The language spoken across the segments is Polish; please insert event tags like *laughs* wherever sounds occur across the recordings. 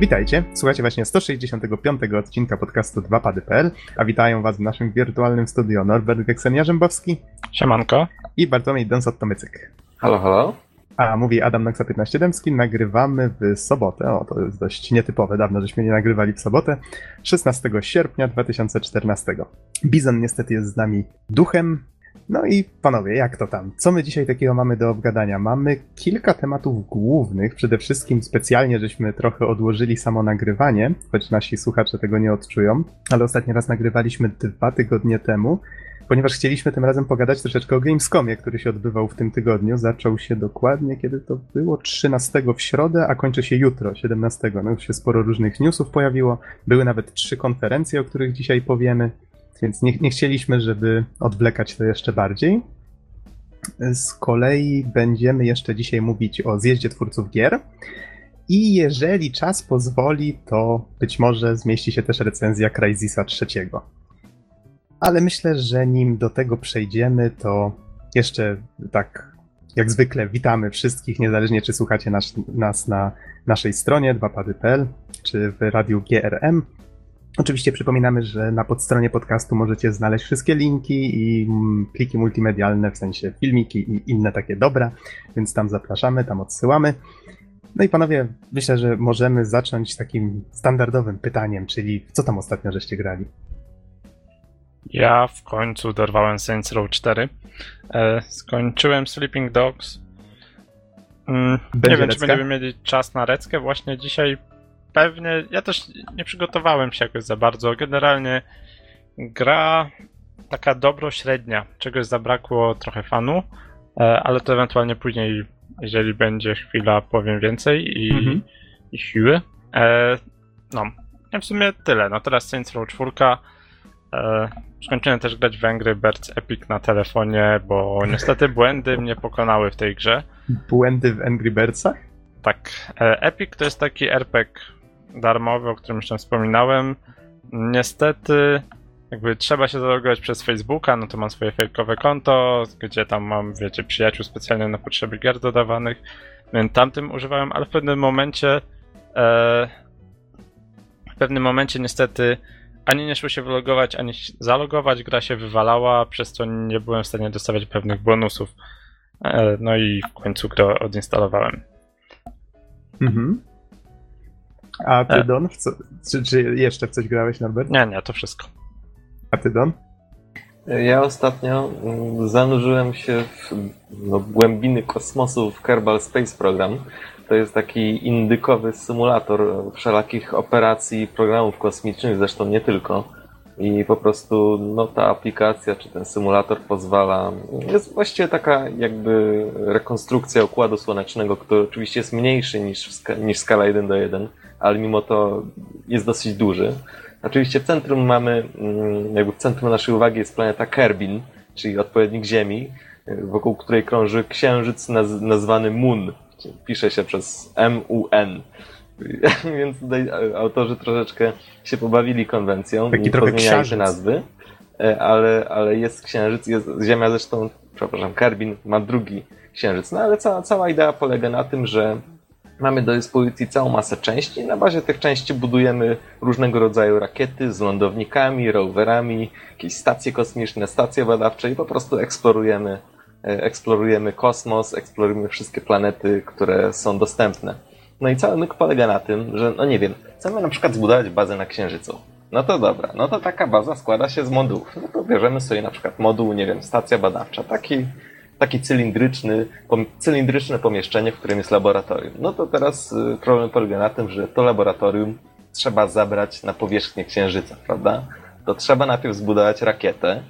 Witajcie, słuchacie właśnie 165 odcinka podcastu 2pady.pl, a witają was w naszym wirtualnym studio Norbert Geksenia-Rzębowski Siemanko. i Bartłomiej Donsot-Tomycyk. Halo, halo. A mówi Adam Noxa 15 Dębski, nagrywamy w sobotę, o to jest dość nietypowe, dawno żeśmy nie nagrywali w sobotę, 16 sierpnia 2014. Bizon niestety jest z nami duchem, no i panowie, jak to tam? Co my dzisiaj takiego mamy do obgadania? Mamy kilka tematów głównych. Przede wszystkim specjalnie żeśmy trochę odłożyli samo nagrywanie, choć nasi słuchacze tego nie odczują, ale ostatni raz nagrywaliśmy dwa tygodnie temu, ponieważ chcieliśmy tym razem pogadać troszeczkę o Gamescomie, który się odbywał w tym tygodniu. Zaczął się dokładnie, kiedy to było? 13 w środę, a kończy się jutro, 17. No już się sporo różnych newsów pojawiło. Były nawet trzy konferencje, o których dzisiaj powiemy. Więc nie, nie chcieliśmy, żeby odwlekać to jeszcze bardziej. Z kolei będziemy jeszcze dzisiaj mówić o zjeździe twórców gier. I jeżeli czas pozwoli, to być może zmieści się też recenzja Crysisa trzeciego. Ale myślę, że nim do tego przejdziemy, to jeszcze tak jak zwykle witamy wszystkich, niezależnie czy słuchacie nas, nas na naszej stronie 2pady.pl czy w radiu GRM. Oczywiście przypominamy, że na podstronie podcastu możecie znaleźć wszystkie linki i mm, pliki multimedialne, w sensie filmiki i inne takie dobra, więc tam zapraszamy, tam odsyłamy. No i panowie, myślę, że możemy zacząć takim standardowym pytaniem, czyli co tam ostatnio żeście grali? Ja w końcu dorwałem Saints Row 4. E, skończyłem Sleeping Dogs. Mm, nie Będzie wiem, recka? czy będziemy mieli czas na reckę. Właśnie dzisiaj pewnie. Ja też nie przygotowałem się jakoś za bardzo. Generalnie gra taka dobro średnia. Czegoś zabrakło trochę fanu, e, ale to ewentualnie później, jeżeli będzie chwila, powiem więcej i, Mhm. i siły. E, no, i w sumie tyle. No teraz Saints Row 4. E, skończyłem też grać w Angry Birds Epic na telefonie, bo niestety *laughs* błędy mnie pokonały w tej grze. Błędy w Angry Birdsach? Tak, e, Epic to jest taki RPG darmowy, o którym już tam wspominałem. Niestety, jakby trzeba się zalogować przez Facebooka, no to mam swoje fejkowe konto, gdzie tam mam, wiecie, przyjaciół specjalnie na potrzeby gier dodawanych. Tamtym używałem, ale w pewnym momencie e, w pewnym momencie niestety ani nie szło się wylogować, ani zalogować, gra się wywalała, przez co nie byłem w stanie dostawać pewnych bonusów. E, no i w końcu grę odinstalowałem. Mhm. A ty, E. Don? Co, czy, czy jeszcze w coś grałeś, Norbert? Nie, nie, to wszystko. A ty, Don? Ja ostatnio mm, zanurzyłem się w no, głębiny kosmosu w Kerbal Space Program. To jest taki indykowy symulator wszelakich operacji programów kosmicznych, zresztą nie tylko. I po prostu no, ta aplikacja czy ten symulator pozwala. Jest właściwie taka jakby rekonstrukcja układu słonecznego, który oczywiście jest mniejszy niż, niż skala 1 do 1, ale mimo to jest dosyć duży. Oczywiście w centrum mamy, mm, jakby w centrum naszej uwagi jest planeta Kerbin, czyli odpowiednik Ziemi, y, wokół której krąży księżyc naz nazwany Moon. Pisze się przez M-U-N. *laughs* Więc tutaj autorzy troszeczkę się pobawili konwencją Taki i pozmieniali te nazwy, E, ale, ale jest księżyc, jest Ziemia zresztą, przepraszam, Kerbin ma drugi księżyc. No ale cała, cała idea polega na tym, że Mamy do dyspozycji całą masę części. Na bazie tych części budujemy różnego rodzaju rakiety z lądownikami, rowerami, jakieś stacje kosmiczne, stacje badawcze i po prostu eksplorujemy, e, eksplorujemy kosmos, eksplorujemy wszystkie planety, które są dostępne. No i cały myk polega na tym, że, no nie wiem, chcemy na przykład zbudować bazę na Księżycu. No to dobra, no to taka baza składa się z modułów. No to bierzemy sobie na przykład moduł, nie wiem, stacja badawcza, taki taki cylindryczny, pom- cylindryczne pomieszczenie, w którym jest laboratorium. No to teraz y, problem polega na tym, że to laboratorium trzeba zabrać na powierzchnię Księżyca, prawda? To trzeba najpierw zbudować rakietę,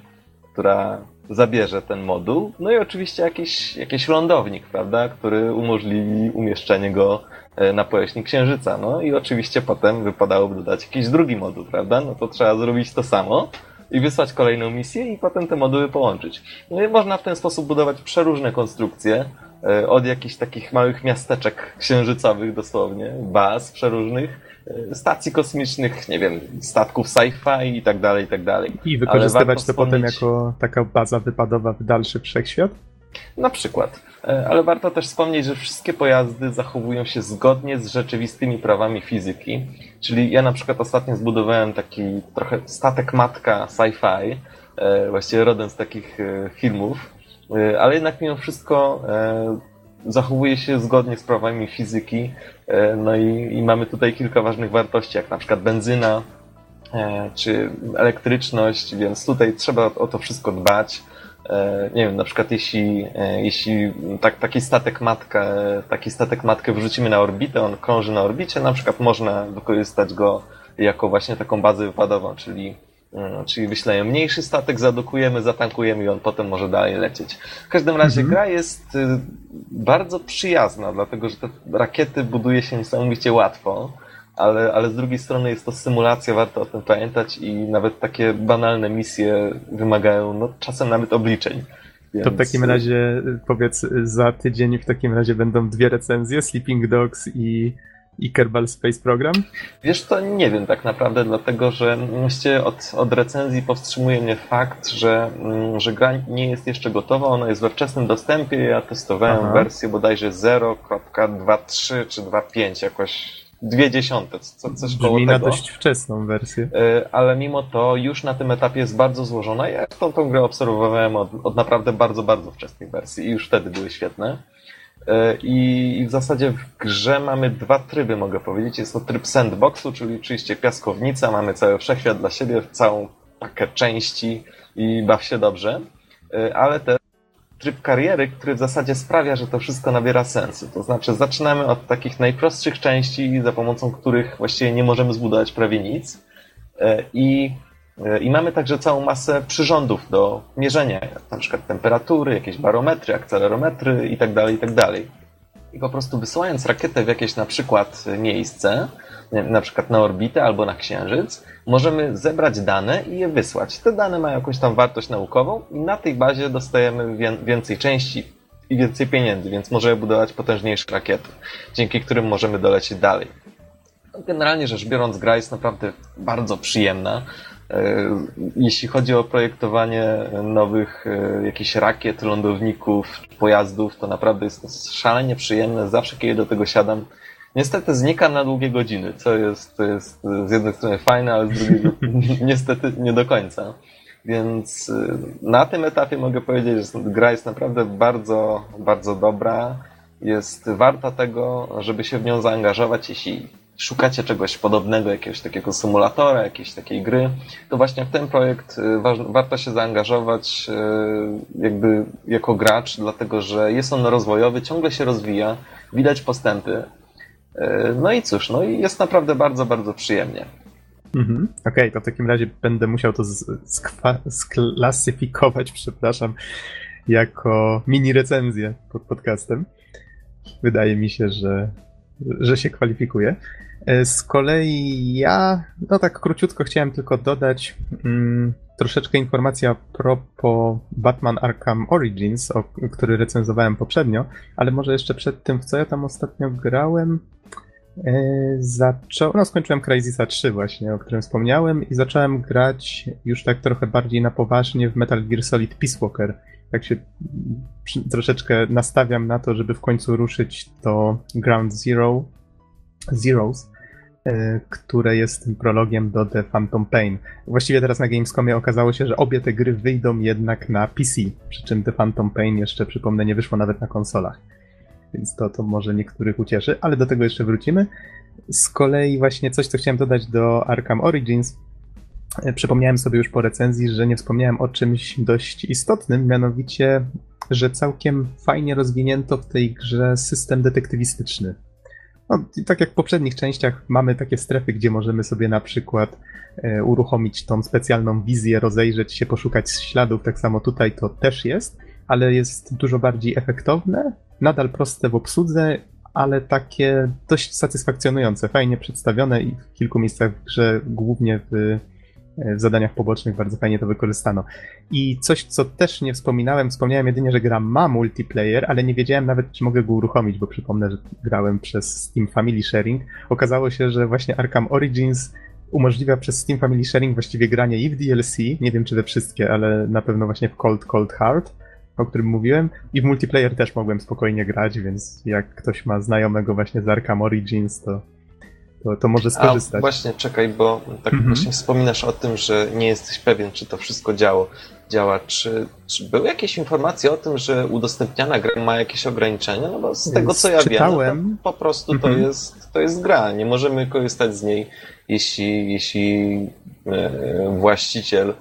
która zabierze ten moduł, no i oczywiście jakiś, jakiś lądownik, prawda, który umożliwi umieszczenie go e, na powierzchni Księżyca. No i oczywiście potem wypadałoby dodać jakiś drugi moduł, prawda? No to trzeba zrobić to samo i wysłać kolejną misję i potem te moduły połączyć. No i można w ten sposób budować przeróżne konstrukcje, e, od jakichś takich małych miasteczek księżycowych dosłownie, baz przeróżnych, e, stacji kosmicznych, nie wiem, statków sci-fi i tak dalej, i tak dalej. I wykorzystywać to potem wspomnieć- jako taka baza wypadowa w dalszy wszechświat? Na przykład. E, ale warto też wspomnieć, że wszystkie pojazdy zachowują się zgodnie z rzeczywistymi prawami fizyki. Czyli ja na przykład ostatnio zbudowałem taki trochę statek matka sci-fi, e, właściwie rodem z takich e, filmów, ale jednak mimo wszystko zachowuje się zgodnie z prawami fizyki. No i, i mamy tutaj kilka ważnych wartości, jak na przykład benzyna, czy elektryczność, więc tutaj trzeba o to wszystko dbać. E, nie wiem, na przykład jeśli, e, jeśli tak, taki statek matkę, taki statek matkę wrzucimy na orbitę, on krąży na orbicie, na przykład można wykorzystać go jako właśnie taką bazę wypadową, czyli mm, Czyli wyślemy mniejszy statek, zadukujemy, zatankujemy i on potem może dalej lecieć. W każdym razie mhm. gra jest y, bardzo przyjazna, dlatego że te rakiety buduje się niesamowicie łatwo ale, ale z drugiej strony jest to symulacja, warto o tym pamiętać i nawet takie banalne misje wymagają no, czasem nawet obliczeń. Więc... To w takim razie powiedz, za tydzień w takim razie będą dwie recenzje, Sleeping Dogs i, i Kerbal Space Program? Wiesz, to nie wiem tak naprawdę, dlatego że właściwie od, od recenzji powstrzymuje mnie fakt, że, mm, że gra nie jest jeszcze gotowa, ona jest we wczesnym dostępie, ja testowałem Aha. wersję bodajże 0.23 czy 2.5 jakoś dwie dziesiąte, co, coś Brzmi koło na tego. dość wczesną wersję. E, ale mimo to już na tym etapie jest bardzo złożona. Ja tą, tą grę obserwowałem od, od naprawdę bardzo, bardzo wczesnych wersji i już wtedy były świetne. E, I w zasadzie w grze mamy dwa tryby, mogę powiedzieć. Jest to tryb sandboxu, czyli oczywiście piaskownica, mamy cały wszechświat dla siebie, całą pakę części i baw się dobrze. E, ale też tryb kariery, który w zasadzie sprawia, że to wszystko nabiera sensu. To znaczy, zaczynamy od takich najprostszych części, za pomocą których właściwie nie możemy zbudować prawie nic. E, I, e, i mamy także całą masę przyrządów do mierzenia, na przykład temperatury, jakieś barometry, akcelerometry itd., tak itd. Tak I po prostu wysyłając rakietę w jakieś na przykład miejsce, na przykład na orbitę albo na Księżyc, możemy zebrać dane i je wysłać. Te dane mają jakąś tam wartość naukową i na tej bazie dostajemy więcej części i więcej pieniędzy, więc możemy budować potężniejsze rakiety, dzięki którym możemy dolecieć dalej. Generalnie rzecz biorąc, gra jest naprawdę bardzo przyjemna. E, jeśli chodzi o projektowanie nowych e, jakichś rakiet, lądowników, pojazdów, to naprawdę jest to szalenie przyjemne. Zawsze, kiedy do tego siadam, Niestety znika na długie godziny, co jest, jest z jednej strony fajne, ale z drugiej *laughs* niestety nie do końca. Więc y, na tym etapie mogę powiedzieć, że gra jest naprawdę bardzo, bardzo dobra. Jest warta tego, żeby się w nią zaangażować, jeśli szukacie czegoś podobnego, jakiegoś takiego symulatora, jakiejś takiej gry, to właśnie w ten projekt y, warto się zaangażować y, jakby jako gracz, dlatego że jest on rozwojowy, ciągle się rozwija, widać postępy, no i cóż, no i jest naprawdę bardzo, bardzo przyjemnie. Mhm. Okej, okay, to w takim razie będę musiał to sklasyfikować, przepraszam, jako mini recenzję pod podcastem. Wydaje mi się, że, że się kwalifikuje. E, z kolei ja, no tak króciutko chciałem tylko dodać mm, troszeczkę informacji a propos Batman Arkham Origins, o, który recenzowałem poprzednio, ale może jeszcze przed tym, w co ja tam ostatnio grałem, E, zaczął, no skończyłem Crysisa 3 właśnie, o którym wspomniałem i zacząłem grać już tak trochę bardziej na poważnie w Metal Gear Solid Peace Walker. Tak się troszeczkę nastawiam na to, żeby w końcu ruszyć to Ground Zero, Zeros, e, które jest tym prologiem do The Phantom Pain. Właściwie teraz na Gamescomie okazało się, że obie te gry wyjdą jednak na PC, przy czym The Phantom Pain jeszcze, przypomnę, nie wyszło nawet na konsolach więc to, to może niektórych ucieszy, ale do tego jeszcze wrócimy. Z kolei właśnie coś, co chciałem dodać do Arkham Origins, e, przypomniałem sobie już po recenzji, że nie wspomniałem o czymś dość istotnym, mianowicie, że całkiem fajnie rozwinięto w tej grze system detektywistyczny. No, tak jak w poprzednich częściach mamy takie strefy, gdzie możemy sobie na przykład e, uruchomić tą specjalną wizję, rozejrzeć się, poszukać śladów, tak samo tutaj to też jest, ale jest dużo bardziej efektowne nadal proste w obsłudze, ale takie dość satysfakcjonujące, fajnie przedstawione i w kilku miejscach w grze, głównie w, w zadaniach pobocznych, bardzo fajnie to wykorzystano. I coś, co też nie wspominałem, wspomniałem jedynie, że gra ma multiplayer, ale nie wiedziałem nawet, czy mogę go uruchomić, bo przypomnę, że grałem przez Steam Family Sharing. Okazało się, że właśnie Arkham Origins umożliwia przez Steam Family Sharing właściwie granie i w DLC, nie wiem czy we wszystkie, ale na pewno właśnie w Cold Cold Heart, o którym mówiłem. I w multiplayer też mogłem spokojnie grać, więc jak ktoś ma znajomego właśnie z Arkham Origins, to, to, to może skorzystać. A właśnie, czekaj, bo tak Mhm. właśnie wspominasz o tym, że nie jesteś pewien, czy to wszystko działo, działa. Czy, czy były jakieś informacje o tym, że udostępniana gra ma jakieś ograniczenia? No bo z tego, co ja wiem, Czytałem. no to po prostu to, Mhm. jest, to jest gra. Nie możemy korzystać z niej, jeśli, jeśli e, właściciel,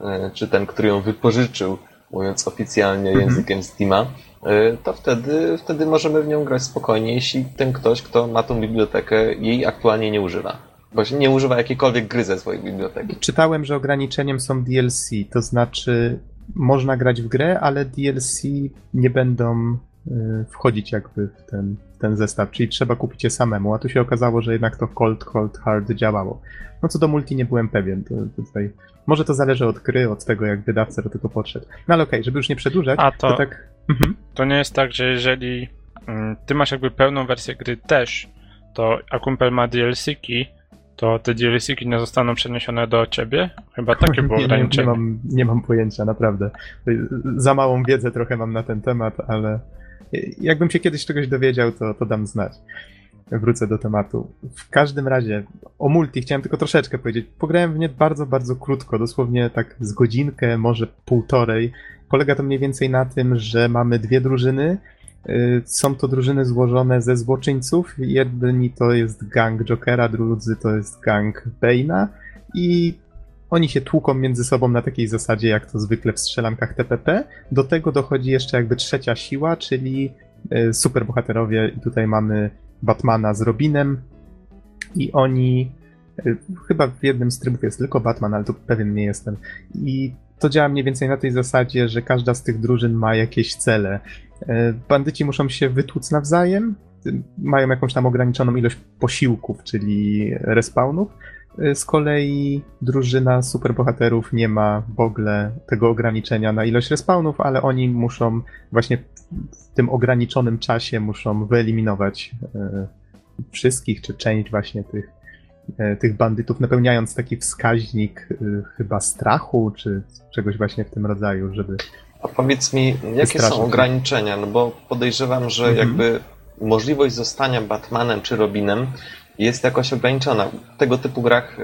e, czy ten, który ją wypożyczył, mówiąc oficjalnie Mhm. językiem Steama, e, to wtedy, wtedy możemy w nią grać spokojnie, jeśli ten ktoś, kto ma tą bibliotekę, jej aktualnie nie używa. Bo nie używa jakiejkolwiek gry ze swojej biblioteki. Czytałem, że ograniczeniem są DLC, to znaczy można grać w grę, ale DLC nie będą y, wchodzić jakby w ten, ten zestaw, czyli trzeba kupić je samemu, a tu się okazało, że jednak to Cold Cold Hard działało. No co do multi nie byłem pewien, to, to tutaj może to zależy od gry, od tego jak wydawca do tego podszedł. No ale okej, żeby już nie przedłużać, A to, to, tak... Mhm. to nie jest tak, że jeżeli mm, ty masz jakby pełną wersję gry też, to a kumpel ma DLC-ki, to te DLC-ki nie zostaną przeniesione do ciebie? Chyba takie *laughs* było nie, nie, nie, ograniczenie. mam, nie mam pojęcia, naprawdę. Za małą wiedzę trochę mam na ten temat, ale jakbym się kiedyś czegoś dowiedział, to, to dam znać. Wrócę do tematu. W każdym razie o multi chciałem tylko troszeczkę powiedzieć. Pograłem w nie bardzo, bardzo krótko, dosłownie tak z godzinkę, może półtorej. Polega to mniej więcej na tym, że mamy dwie drużyny. Y, Są to drużyny złożone ze złoczyńców. Jedni to jest gang Jokera, drudzy to jest gang Bane'a i oni się tłuką między sobą na takiej zasadzie, jak to zwykle w strzelankach TPP. Do tego dochodzi jeszcze jakby trzecia siła, czyli y, superbohaterowie. I tutaj mamy Batmana z Robinem i oni y, chyba w jednym z trybów jest tylko Batman, ale tu pewien nie jestem. I to działa mniej więcej na tej zasadzie, że każda z tych drużyn ma jakieś cele. Y, Bandyci muszą się wytłuc nawzajem, mają jakąś tam ograniczoną ilość posiłków, czyli respawnów. Y, Z kolei drużyna superbohaterów nie ma w ogóle tego ograniczenia na ilość respawnów, ale oni muszą właśnie w tym ograniczonym czasie muszą wyeliminować e, wszystkich, czy część właśnie tych, e, tych bandytów, napełniając taki wskaźnik e, chyba strachu, czy czegoś właśnie w tym rodzaju, żeby... A powiedz mi, jakie są ograniczenia? No bo podejrzewam, że Mhm. jakby możliwość zostania Batmanem czy Robinem jest jakoś ograniczona. W tego typu grach,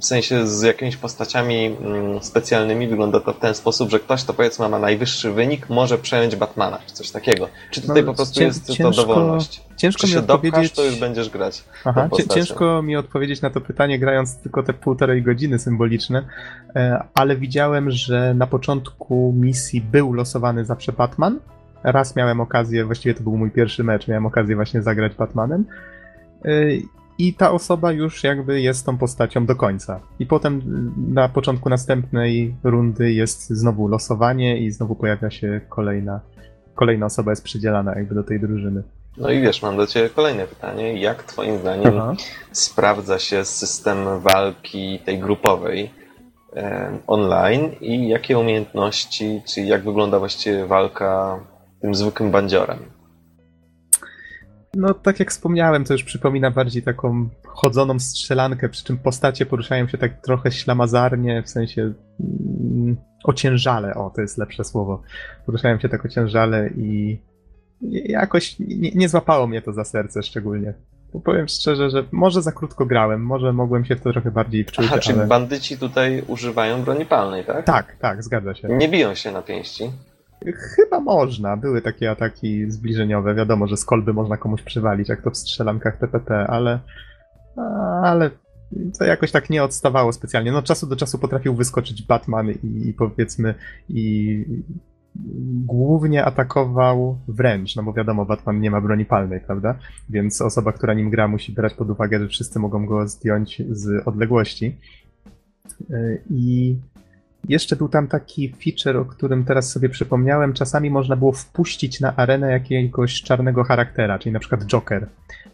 w sensie z jakimiś postaciami mm, specjalnymi, wygląda to w ten sposób, że ktoś, kto powiedzmy ma najwyższy wynik, może przejąć Batmana, czy coś takiego. Czy tutaj No, po prostu cię- jest to ciężko- dowolność? Ciężko Czy mi się odpowiedzieć... dopchasz, to już będziesz grać. Aha, ciężko mi odpowiedzieć na to pytanie, grając tylko te półtorej godziny symboliczne, e, ale widziałem, że na początku misji był losowany zawsze Batman. Raz miałem okazję, właściwie to był mój pierwszy mecz, miałem okazję właśnie zagrać Batmanem. I ta osoba już jakby jest tą postacią do końca. I potem na początku następnej rundy jest znowu losowanie i znowu pojawia się kolejna, kolejna osoba jest przydzielana jakby do tej drużyny. No i wiesz, mam do Ciebie kolejne pytanie. Jak Twoim zdaniem Aha. sprawdza się system walki tej grupowej e, online i jakie umiejętności, czy jak wygląda właściwie walka tym zwykłym bandziorem? No, tak jak wspomniałem, to już przypomina bardziej taką chodzoną strzelankę, przy czym postacie poruszają się tak trochę ślamazarnie, w sensie mm, ociężale, o, to jest lepsze słowo. Poruszają się tak ociężale i jakoś nie, nie złapało mnie to za serce szczególnie. Bo powiem szczerze, że może za krótko grałem, może mogłem się w to trochę bardziej wczuć, Aha, czyli ale... bandyci tutaj używają broni palnej, tak? Tak, tak, zgadza się. Nie biją się na pięści. Chyba można. Były takie ataki zbliżeniowe. Wiadomo, że z kolby można komuś przywalić, jak to w strzelankach TPP, ale. Ale to jakoś tak nie odstawało specjalnie. No, czasu do czasu potrafił wyskoczyć Batman i, i powiedzmy, i głównie atakował wręcz, no bo wiadomo, Batman nie ma broni palnej, prawda? Więc osoba, która nim gra, musi brać pod uwagę, że wszyscy mogą go zdjąć z odległości. I jeszcze był tam taki feature, o którym teraz sobie przypomniałem. Czasami można było wpuścić na arenę jakiegoś czarnego charaktera, czyli na przykład Joker.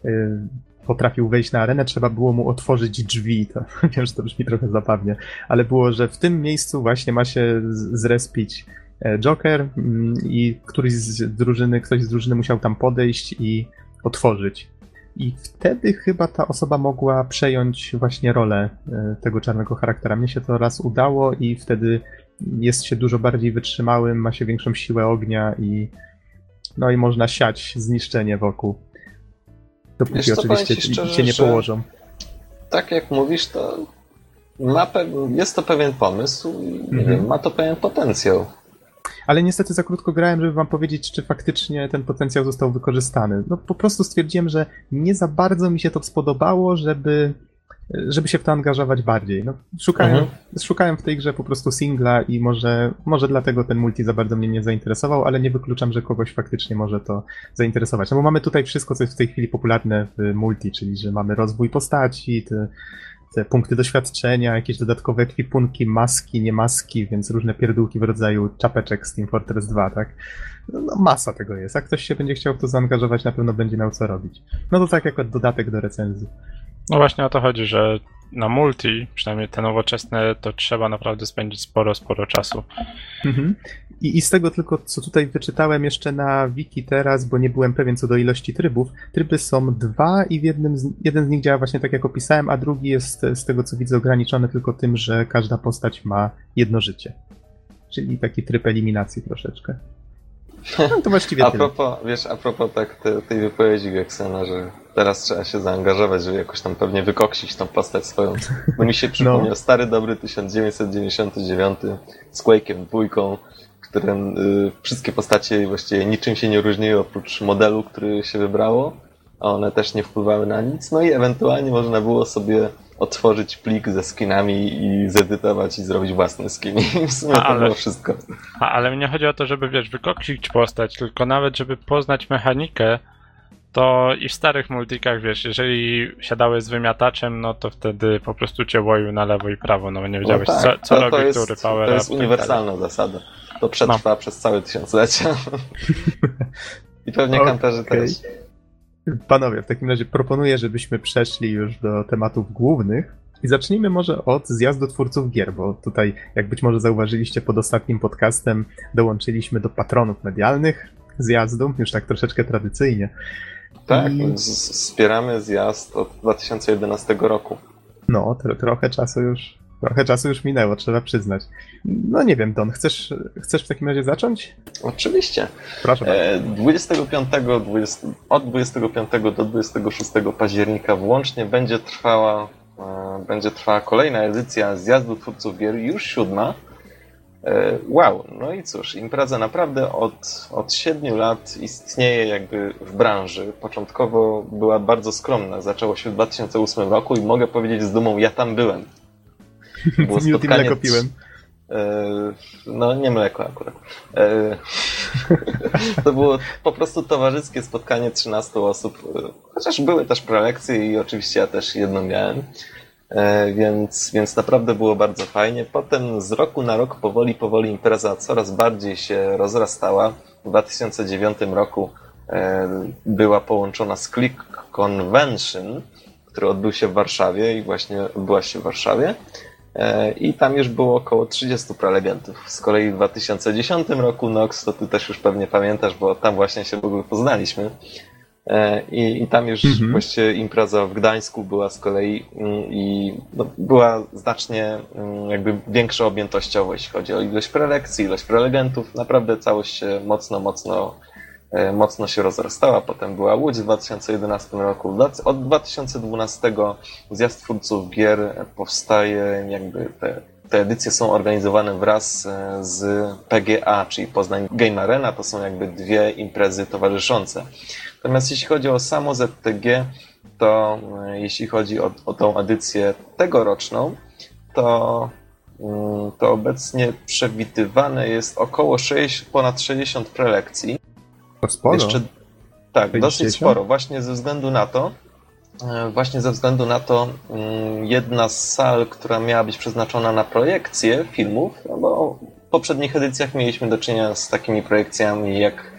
Yy, Potrafił wejść na arenę, trzeba było mu otworzyć drzwi. To, *laughs* wiem, że to brzmi trochę zabawnie, ale było, że w tym miejscu właśnie ma się zrespić e, Joker mm, i któryś z drużyny, ktoś z drużyny musiał tam podejść i otworzyć. I wtedy chyba ta osoba mogła przejąć właśnie rolę e, tego czarnego charaktera. Mnie się to raz udało i wtedy jest się dużo bardziej wytrzymałym, ma się większą siłę ognia i no i można siać zniszczenie wokół. Dopóki Wiesz co, oczywiście ci szczerze, cię nie położą. Tak jak mówisz, to ma jest to pewien pomysł i Mhm. wiem, ma to pewien potencjał. Ale niestety za krótko grałem, żeby wam powiedzieć, czy faktycznie ten potencjał został wykorzystany. No po prostu stwierdziłem, że nie za bardzo mi się to spodobało, żeby, żeby się w to angażować bardziej. No, szukałem, Mhm. szukałem w tej grze po prostu singla i może, może dlatego ten multi za bardzo mnie nie zainteresował, ale nie wykluczam, że kogoś faktycznie może to zainteresować. No bo mamy tutaj wszystko, co jest w tej chwili popularne w multi, czyli że mamy rozwój postaci, te, te punkty doświadczenia, jakieś dodatkowe ekwipunki, maski, nie maski, więc różne pierdółki w rodzaju czapeczek z Team Fortress 2, tak? No, no masa tego jest. Jak ktoś się będzie chciał w to zaangażować, na pewno będzie miał co robić. No to tak jako dodatek do recenzji. No właśnie o to chodzi, że na multi, przynajmniej te nowoczesne, to trzeba naprawdę spędzić sporo, sporo czasu. Mhm. I, I z tego tylko, co tutaj wyczytałem jeszcze na wiki teraz, bo nie byłem pewien co do ilości trybów. Tryby są dwa i w jednym z, jeden z nich działa właśnie tak, jak opisałem, a drugi jest e, z tego, co widzę, ograniczony tylko tym, że każda postać ma jedno życie. Czyli taki tryb eliminacji troszeczkę. No to właściwie A tyle. propos, wiesz, a propos tak te, tej wypowiedzi Geksena, że teraz trzeba się zaangażować, żeby jakoś tam pewnie wykoksić tą postać swoją. Bo mi się *laughs* przypomniał No. stary, dobry 1999 z Quake'em dwójką, którym wszystkie postacie właściwie niczym się nie różniły oprócz modelu, który się wybrało, a one też nie wpływały na nic. No i ewentualnie można było sobie otworzyć plik ze skinami i zedytować i zrobić własny skin. I w sumie to Ale- było wszystko. A, ale mnie chodzi o to, żeby wiesz, wykoksić postać, tylko nawet żeby poznać mechanikę, to i w starych multikach, wiesz, jeżeli siadałeś z wymiataczem, no to wtedy po prostu cię łoił na lewo i prawo, no bo nie wiedziałeś, No tak, co, co to, robi to jest, który power To jest tak uniwersalna zasada. To przetrwa przez całe tysiąclecia. *laughs* I pewnie Okej. kamperzy też. Panowie, w takim razie proponuję, żebyśmy przeszli już do tematów głównych i zacznijmy może od zjazdu twórców gier, bo tutaj, jak być może zauważyliście pod ostatnim podcastem, dołączyliśmy do patronów medialnych zjazdu, już tak troszeczkę tradycyjnie. Tak, I- wspieramy zjazd od 2011 roku. No, tro, trochę czasu już, trochę czasu już minęło, trzeba przyznać. No nie wiem, Don, chcesz, chcesz w takim razie zacząć? Oczywiście. Proszę bardzo. E, 25, 20, od 25 do 26 października włącznie będzie trwała, e, będzie trwała kolejna edycja zjazdu twórców gier, już siódma. E, Wow, no i cóż, impreza naprawdę od, od 7 lat istnieje jakby w branży. Początkowo była bardzo skromna, zaczęło się w 2008 roku i mogę powiedzieć z dumą, ja tam byłem. *laughs* Było Z Milty spotkanie mleko piłem. E, No, nie mleko akurat. E, *laughs* To było po prostu towarzyskie spotkanie 13 osób. e, Chociaż były też prelekcje i oczywiście ja też jedną miałem. Więc, więc naprawdę było bardzo fajnie. Potem z roku na rok powoli, powoli impreza coraz bardziej się rozrastała. W 2009 roku była połączona z Click Convention, który odbył się w Warszawie i właśnie odbyła się w Warszawie. E, I tam już było około 30 prelegentów. Z kolei w 2010 roku Nox, to ty też już pewnie pamiętasz, bo tam właśnie się w ogóle poznaliśmy. E, I, i tam już Mhm. właściwie impreza w Gdańsku była z kolei mm, i no, była znacznie mm, jakby większa objętościowo, jeśli chodzi o ilość prelekcji, ilość prelegentów. Naprawdę całość się mocno, mocno mocno się rozrastała. Potem była Łódź w 2011 roku. Od 2012 zjazd twórców gier powstaje, jakby te, te edycje są organizowane wraz e, z PGA, czyli Poznań Game Arena. To są jakby dwie imprezy towarzyszące. Natomiast jeśli chodzi o samo ZTG, to e, jeśli chodzi o, o tą edycję tegoroczną, to, mm, to obecnie przewidywane jest około 6, ponad 60 prelekcji. To sporo. Jeszcze, tak, 60? dosyć sporo. Właśnie ze względu na to, e, właśnie ze względu na to, mm, jedna z sal, która miała być przeznaczona na projekcje filmów, no bo w poprzednich edycjach mieliśmy do czynienia z takimi projekcjami jak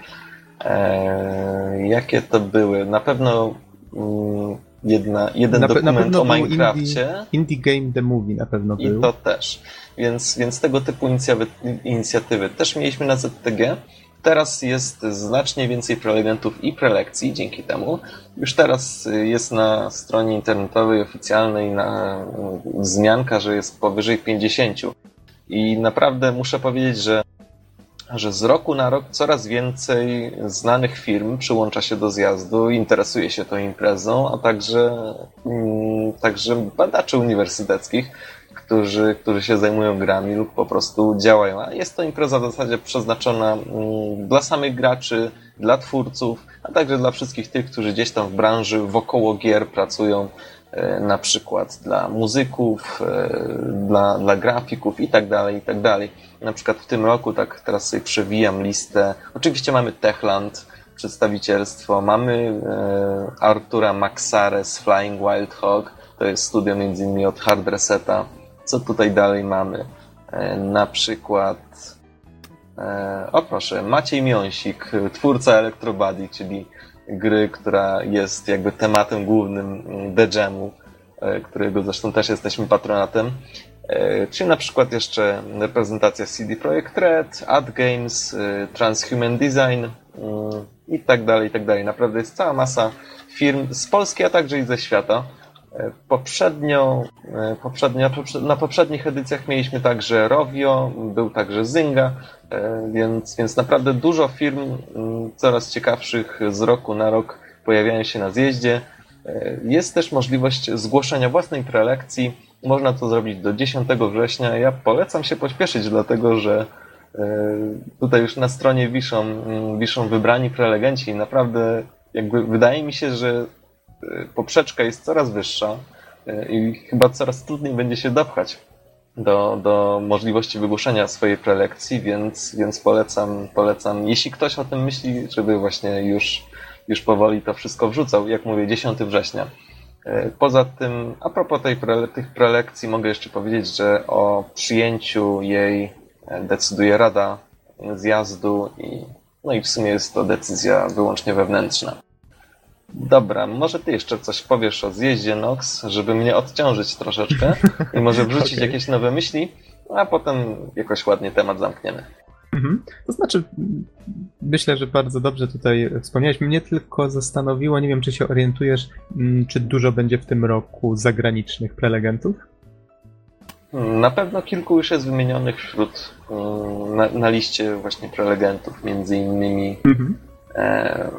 e, jakie to były? Na pewno mm, jedna, jeden Na na dokument pewno o Minecrafcie. Indie Game The Movie na pewno I był. to też. Więc, więc tego typu inicjatywy, inicjatywy też mieliśmy na ZTG. Teraz jest znacznie więcej prelegentów i prelekcji dzięki temu. Już teraz jest na stronie internetowej oficjalnej na, wzmianka, że jest powyżej 50. I naprawdę muszę powiedzieć, że, że z roku na rok coraz więcej znanych firm przyłącza się do zjazdu, interesuje się tą imprezą, a także, mm, także badaczy uniwersyteckich, którzy, którzy się zajmują grami lub po prostu działają. A jest to impreza w zasadzie przeznaczona mm, dla samych graczy, dla twórców, a także dla wszystkich tych, którzy gdzieś tam w branży wokoło gier pracują, e, na przykład dla muzyków, e, dla, dla grafików i tak dalej, i tak dalej. Na przykład w tym roku, tak teraz sobie przewijam listę. Oczywiście mamy Techland, przedstawicielstwo, mamy e, Artura Maxare z Flying Wild Hog, to jest studio między innymi od Hard Reseta. Co tutaj dalej mamy? Na przykład E, o proszę, Maciej Miąsik, twórca Electrobody, czyli gry, która jest jakby tematem głównym The Jamu, e, którego zresztą też jesteśmy patronatem. E, czyli na przykład jeszcze reprezentacja CD Projekt Red, Ad Games, Transhuman Design i tak dalej, i tak dalej. Naprawdę jest cała masa firm z Polski, a także i ze świata. Poprzednio, poprzednio, na poprzednich edycjach mieliśmy także Rovio, był także Zynga, E, więc, więc naprawdę dużo firm coraz ciekawszych z roku na rok pojawiają się na zjeździe. E, jest też możliwość zgłoszenia własnej prelekcji. Można to zrobić do 10 września. Ja polecam się pośpieszyć, dlatego że e, tutaj już na stronie wiszą, wiszą wybrani prelegenci i naprawdę jakby wydaje mi się, że poprzeczka jest coraz wyższa i chyba coraz trudniej będzie się dopchać do, do możliwości wygłoszenia swojej prelekcji, więc, więc polecam, polecam, jeśli ktoś o tym myśli, żeby właśnie już, już powoli to wszystko wrzucał, jak mówię, 10 września. E, poza tym, a propos tej prele tych prelekcji, mogę jeszcze powiedzieć, że o przyjęciu jej e, decyduje Rada Zjazdu i, no i w sumie jest to decyzja wyłącznie wewnętrzna. Dobra, może ty jeszcze coś powiesz o zjeździe Nox, żeby mnie odciążyć troszeczkę i może wrzucić *laughs* okay. jakieś nowe myśli, a potem jakoś ładnie temat zamkniemy. Mhm. To znaczy, myślę, że bardzo dobrze tutaj wspomniałeś. Mnie tylko zastanowiło, nie wiem, czy się orientujesz, mm, czy dużo będzie w tym roku zagranicznych prelegentów? Na pewno kilku już jest wymienionych wśród mm, na, na liście właśnie prelegentów, między innymi mhm. e,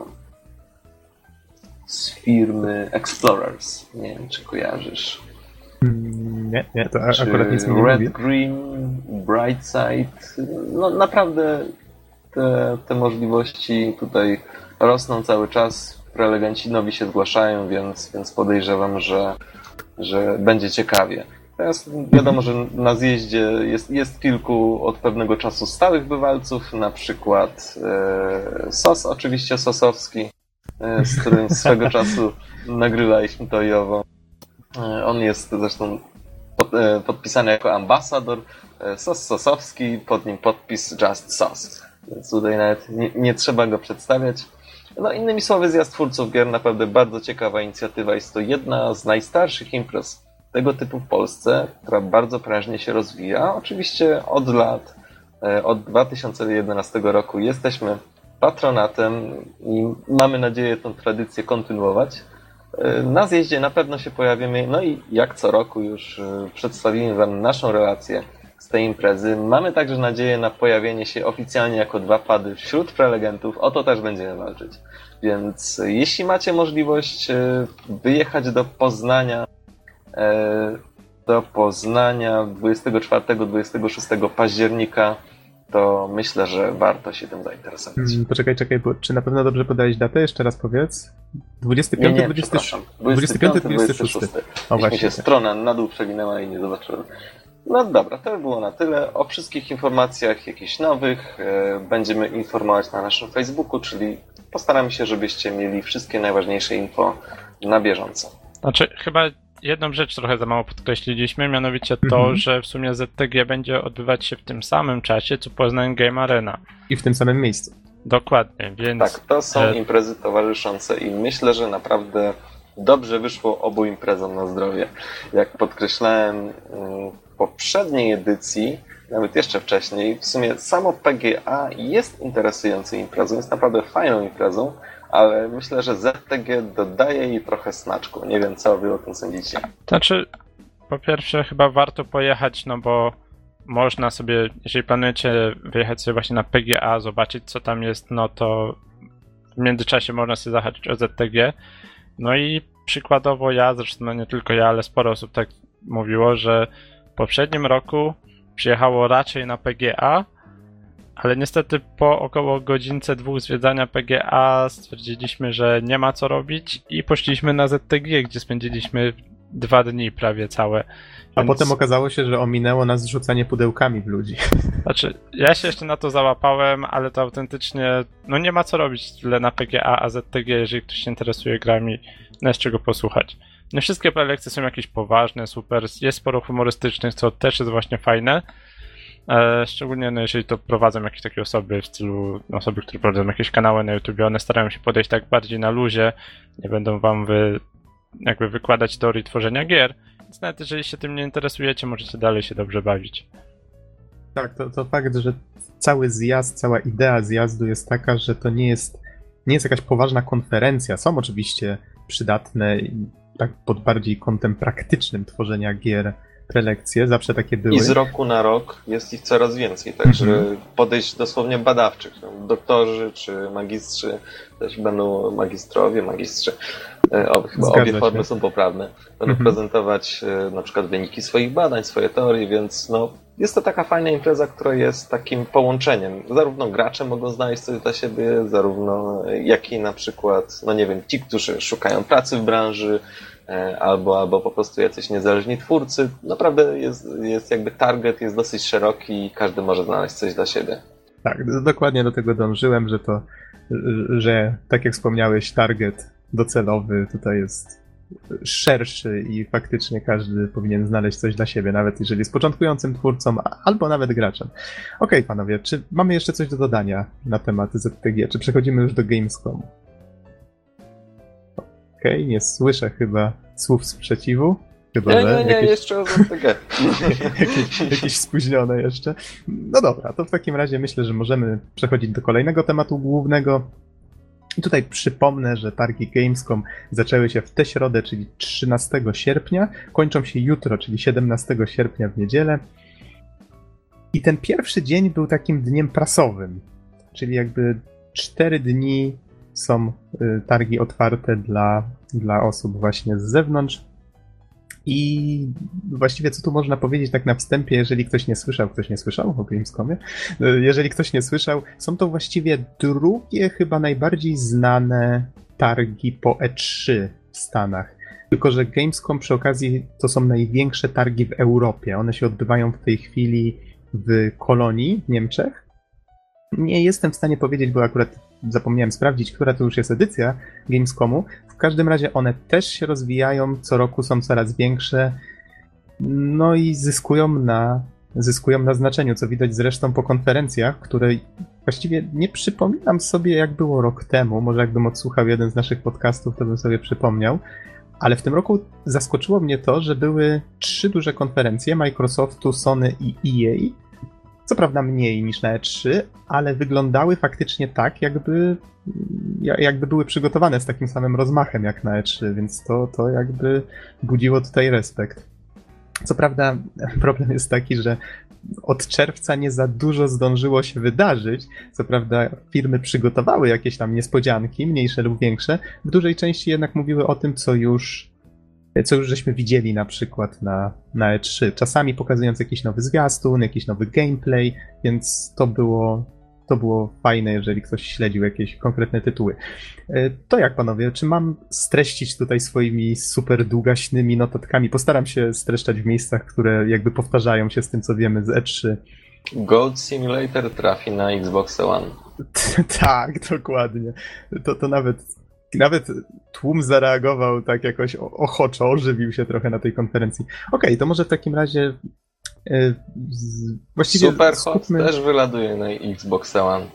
z firmy Explorers. Nie wiem, czy kojarzysz. Mm, nie, nie, to czy akurat nic mi nie Red mówi. Green, Brightside. No naprawdę te, te możliwości tutaj rosną cały czas. Prelegenci nowi się zgłaszają, więc, więc podejrzewam, że, że będzie ciekawie. Teraz wiadomo, że na zjeździe jest, jest kilku od pewnego czasu stałych bywalców, na przykład e, Sos, oczywiście Sosowski, z którym swego czasu nagrywaliśmy to i owo. E, on jest zresztą pod, e, podpisany jako ambasador. Sos Sosowski, pod nim podpis Just Sos. Więc tutaj nawet nie, nie, trzeba go przedstawiać. No innymi słowy, zjazd twórców gier naprawdę bardzo ciekawa inicjatywa. Jest to jedna z najstarszych imprez tego typu w Polsce, która bardzo prężnie się rozwija. Oczywiście od lat, od 2011 roku jesteśmy patronatem i mamy nadzieję tę tradycję kontynuować. E, na zjeździe na pewno się pojawimy, no i jak co roku już e, przedstawimy Wam naszą relację z tej imprezy. Mamy także nadzieję na pojawienie się oficjalnie jako dwa pady wśród prelegentów. O to też będziemy walczyć. Więc e, jeśli macie możliwość wyjechać do Poznania, do Poznania 24-26 października, to myślę, że warto się tym zainteresować. Hmm, poczekaj, czekaj, bo czy na pewno dobrze podałeś datę? Jeszcze raz powiedz. 25, nie, nie, 26. 25, 26. 26. O, właśnie. mi się strona na dół przewinęła i nie zobaczyłem. No dobra, to by było na tyle. O wszystkich informacjach jakichś nowych e, będziemy informować na naszym Facebooku, czyli postaramy się, żebyście mieli wszystkie najważniejsze info na bieżąco. Znaczy, chyba jedną rzecz trochę za mało podkreśliliśmy, mianowicie to, mhm. że w sumie ZTG będzie odbywać się w tym samym czasie, co Poznań Game Arena. I w tym samym miejscu. Dokładnie, więc... Tak, to są e... imprezy towarzyszące i myślę, że naprawdę dobrze wyszło obu imprezom na zdrowie. Jak podkreślałem mm, w poprzedniej edycji, nawet jeszcze wcześniej, w sumie samo PGA jest interesującą imprezą, jest naprawdę fajną imprezą, ale myślę, że ZTG dodaje jej trochę smaczku. Nie wiem, co wy o tym sądzicie. Znaczy, po pierwsze chyba warto pojechać, no bo można sobie, jeżeli planujecie wyjechać sobie właśnie na PGA, zobaczyć co tam jest, no to w międzyczasie można sobie zahaczyć o ZTG. No i przykładowo ja, zresztą no nie tylko ja, ale sporo osób tak mówiło, że w poprzednim roku przyjechało raczej na PGA, ale niestety po około godzince dwóch zwiedzania PGA stwierdziliśmy, że nie ma co robić i poszliśmy na ZTG, gdzie spędziliśmy dwa dni prawie całe. A Więc- potem okazało się, że ominęło nas rzucanie pudełkami w ludzi. *laughs* Znaczy, ja się jeszcze na to załapałem, ale to autentycznie, no nie ma co robić tyle na PGA, a ZTG, jeżeli ktoś się interesuje grami, no jest czego posłuchać. Nie wszystkie prelekcje są jakieś poważne, super, jest sporo humorystycznych, co też jest właśnie fajne. E, szczególnie no, jeżeli to prowadzą jakieś takie osoby w stylu no, osoby, które prowadzą jakieś kanały na YouTube, one starają się podejść tak bardziej na luzie, nie będą wam wy, jakby wykładać teorii tworzenia gier, więc nawet jeżeli się tym nie interesujecie, możecie dalej się dobrze bawić. Tak, to, to fakt, że cały zjazd, cała idea zjazdu jest taka, że to nie jest, nie jest jakaś poważna konferencja. Są oczywiście przydatne tak pod bardziej kątem praktycznym tworzenia gier prelekcje, zawsze takie były. I z roku na rok jest ich coraz więcej, także Mhm. podejść dosłownie badawczych. Doktorzy czy magistrzy, też będą magistrowie, magistrzy, e, chyba Zgadza obie się. formy są poprawne. Będą Mhm. prezentować e, na przykład wyniki swoich badań, swoje teorie, więc no, jest to taka fajna impreza, która jest takim połączeniem. Zarówno gracze mogą znaleźć coś dla siebie, zarówno e, jak i na przykład, no nie wiem, ci, którzy szukają pracy w branży, albo, albo po prostu jacyś niezależni twórcy. Naprawdę jest, jest jakby target jest dosyć szeroki i każdy może znaleźć coś dla siebie. Tak, dokładnie do tego dążyłem, że to, że tak jak wspomniałeś, target docelowy tutaj jest szerszy i faktycznie każdy powinien znaleźć coś dla siebie, nawet jeżeli jest początkującym twórcą, albo nawet graczem. Okej, panowie, czy mamy jeszcze coś do dodania na temat ZTG? Czy przechodzimy już do Gamescomu? Okej, nie słyszę chyba słów sprzeciwu. Chyba, Nie, nie, nie, jakieś- jeszcze o ZTG. *laughs* jakieś, jakieś spóźnione jeszcze. No dobra, to w takim razie myślę, że możemy przechodzić do kolejnego tematu głównego. I tutaj przypomnę, że targi Gamescom zaczęły się w tę środę, czyli 13 sierpnia, kończą się jutro, czyli 17 sierpnia w niedzielę. I ten pierwszy dzień był takim dniem prasowym, czyli jakby 4 dni są y, targi otwarte dla, dla osób właśnie z zewnątrz. I właściwie co tu można powiedzieć tak na wstępie, jeżeli ktoś nie słyszał, ktoś nie słyszał o Gamescomie, Y, jeżeli ktoś nie słyszał, są to właściwie drugie chyba najbardziej znane targi po E3 w Stanach. Tylko, że Gamescom przy okazji to są największe targi w Europie. One się odbywają w tej chwili w Kolonii w Niemczech. Nie jestem w stanie powiedzieć, bo akurat zapomniałem sprawdzić, która to już jest edycja Gamescomu. W każdym razie one też się rozwijają, co roku są coraz większe. No i zyskują na, zyskują na znaczeniu, co widać zresztą po konferencjach, które właściwie nie przypominam sobie, jak było rok temu. Może jakbym odsłuchał jeden z naszych podcastów, to bym sobie przypomniał. Ale w tym roku zaskoczyło mnie to, że były trzy duże konferencje Microsoftu, Sony i EA. Co prawda mniej niż na E3, ale wyglądały faktycznie tak, jakby, ja- jakby były przygotowane z takim samym rozmachem jak na E3, więc to, to jakby budziło tutaj respekt. Co prawda, *laughs* problem jest taki, że od czerwca nie za dużo zdążyło się wydarzyć. Co prawda, firmy przygotowały jakieś tam niespodzianki, mniejsze lub większe. W dużej części jednak mówiły o tym, co już, co już żeśmy widzieli na przykład na, na E3. Czasami pokazując jakiś nowy zwiastun, jakiś nowy gameplay, więc to było, to było fajne, jeżeli ktoś śledził jakieś konkretne tytuły. E, To jak panowie, czy mam streścić tutaj swoimi super długaśnymi notatkami? Postaram się streszczać w miejscach, które jakby powtarzają się z tym, co wiemy z E E3. Goat Simulator trafi na Xbox One. *laughs* tak, dokładnie. To, to nawet, nawet tłum zareagował tak jakoś ochoczo, ożywił się trochę na tej konferencji. Okej, to może w takim razie e, z, właściwie Superhot skupmy... też wyladuje na Xbox One.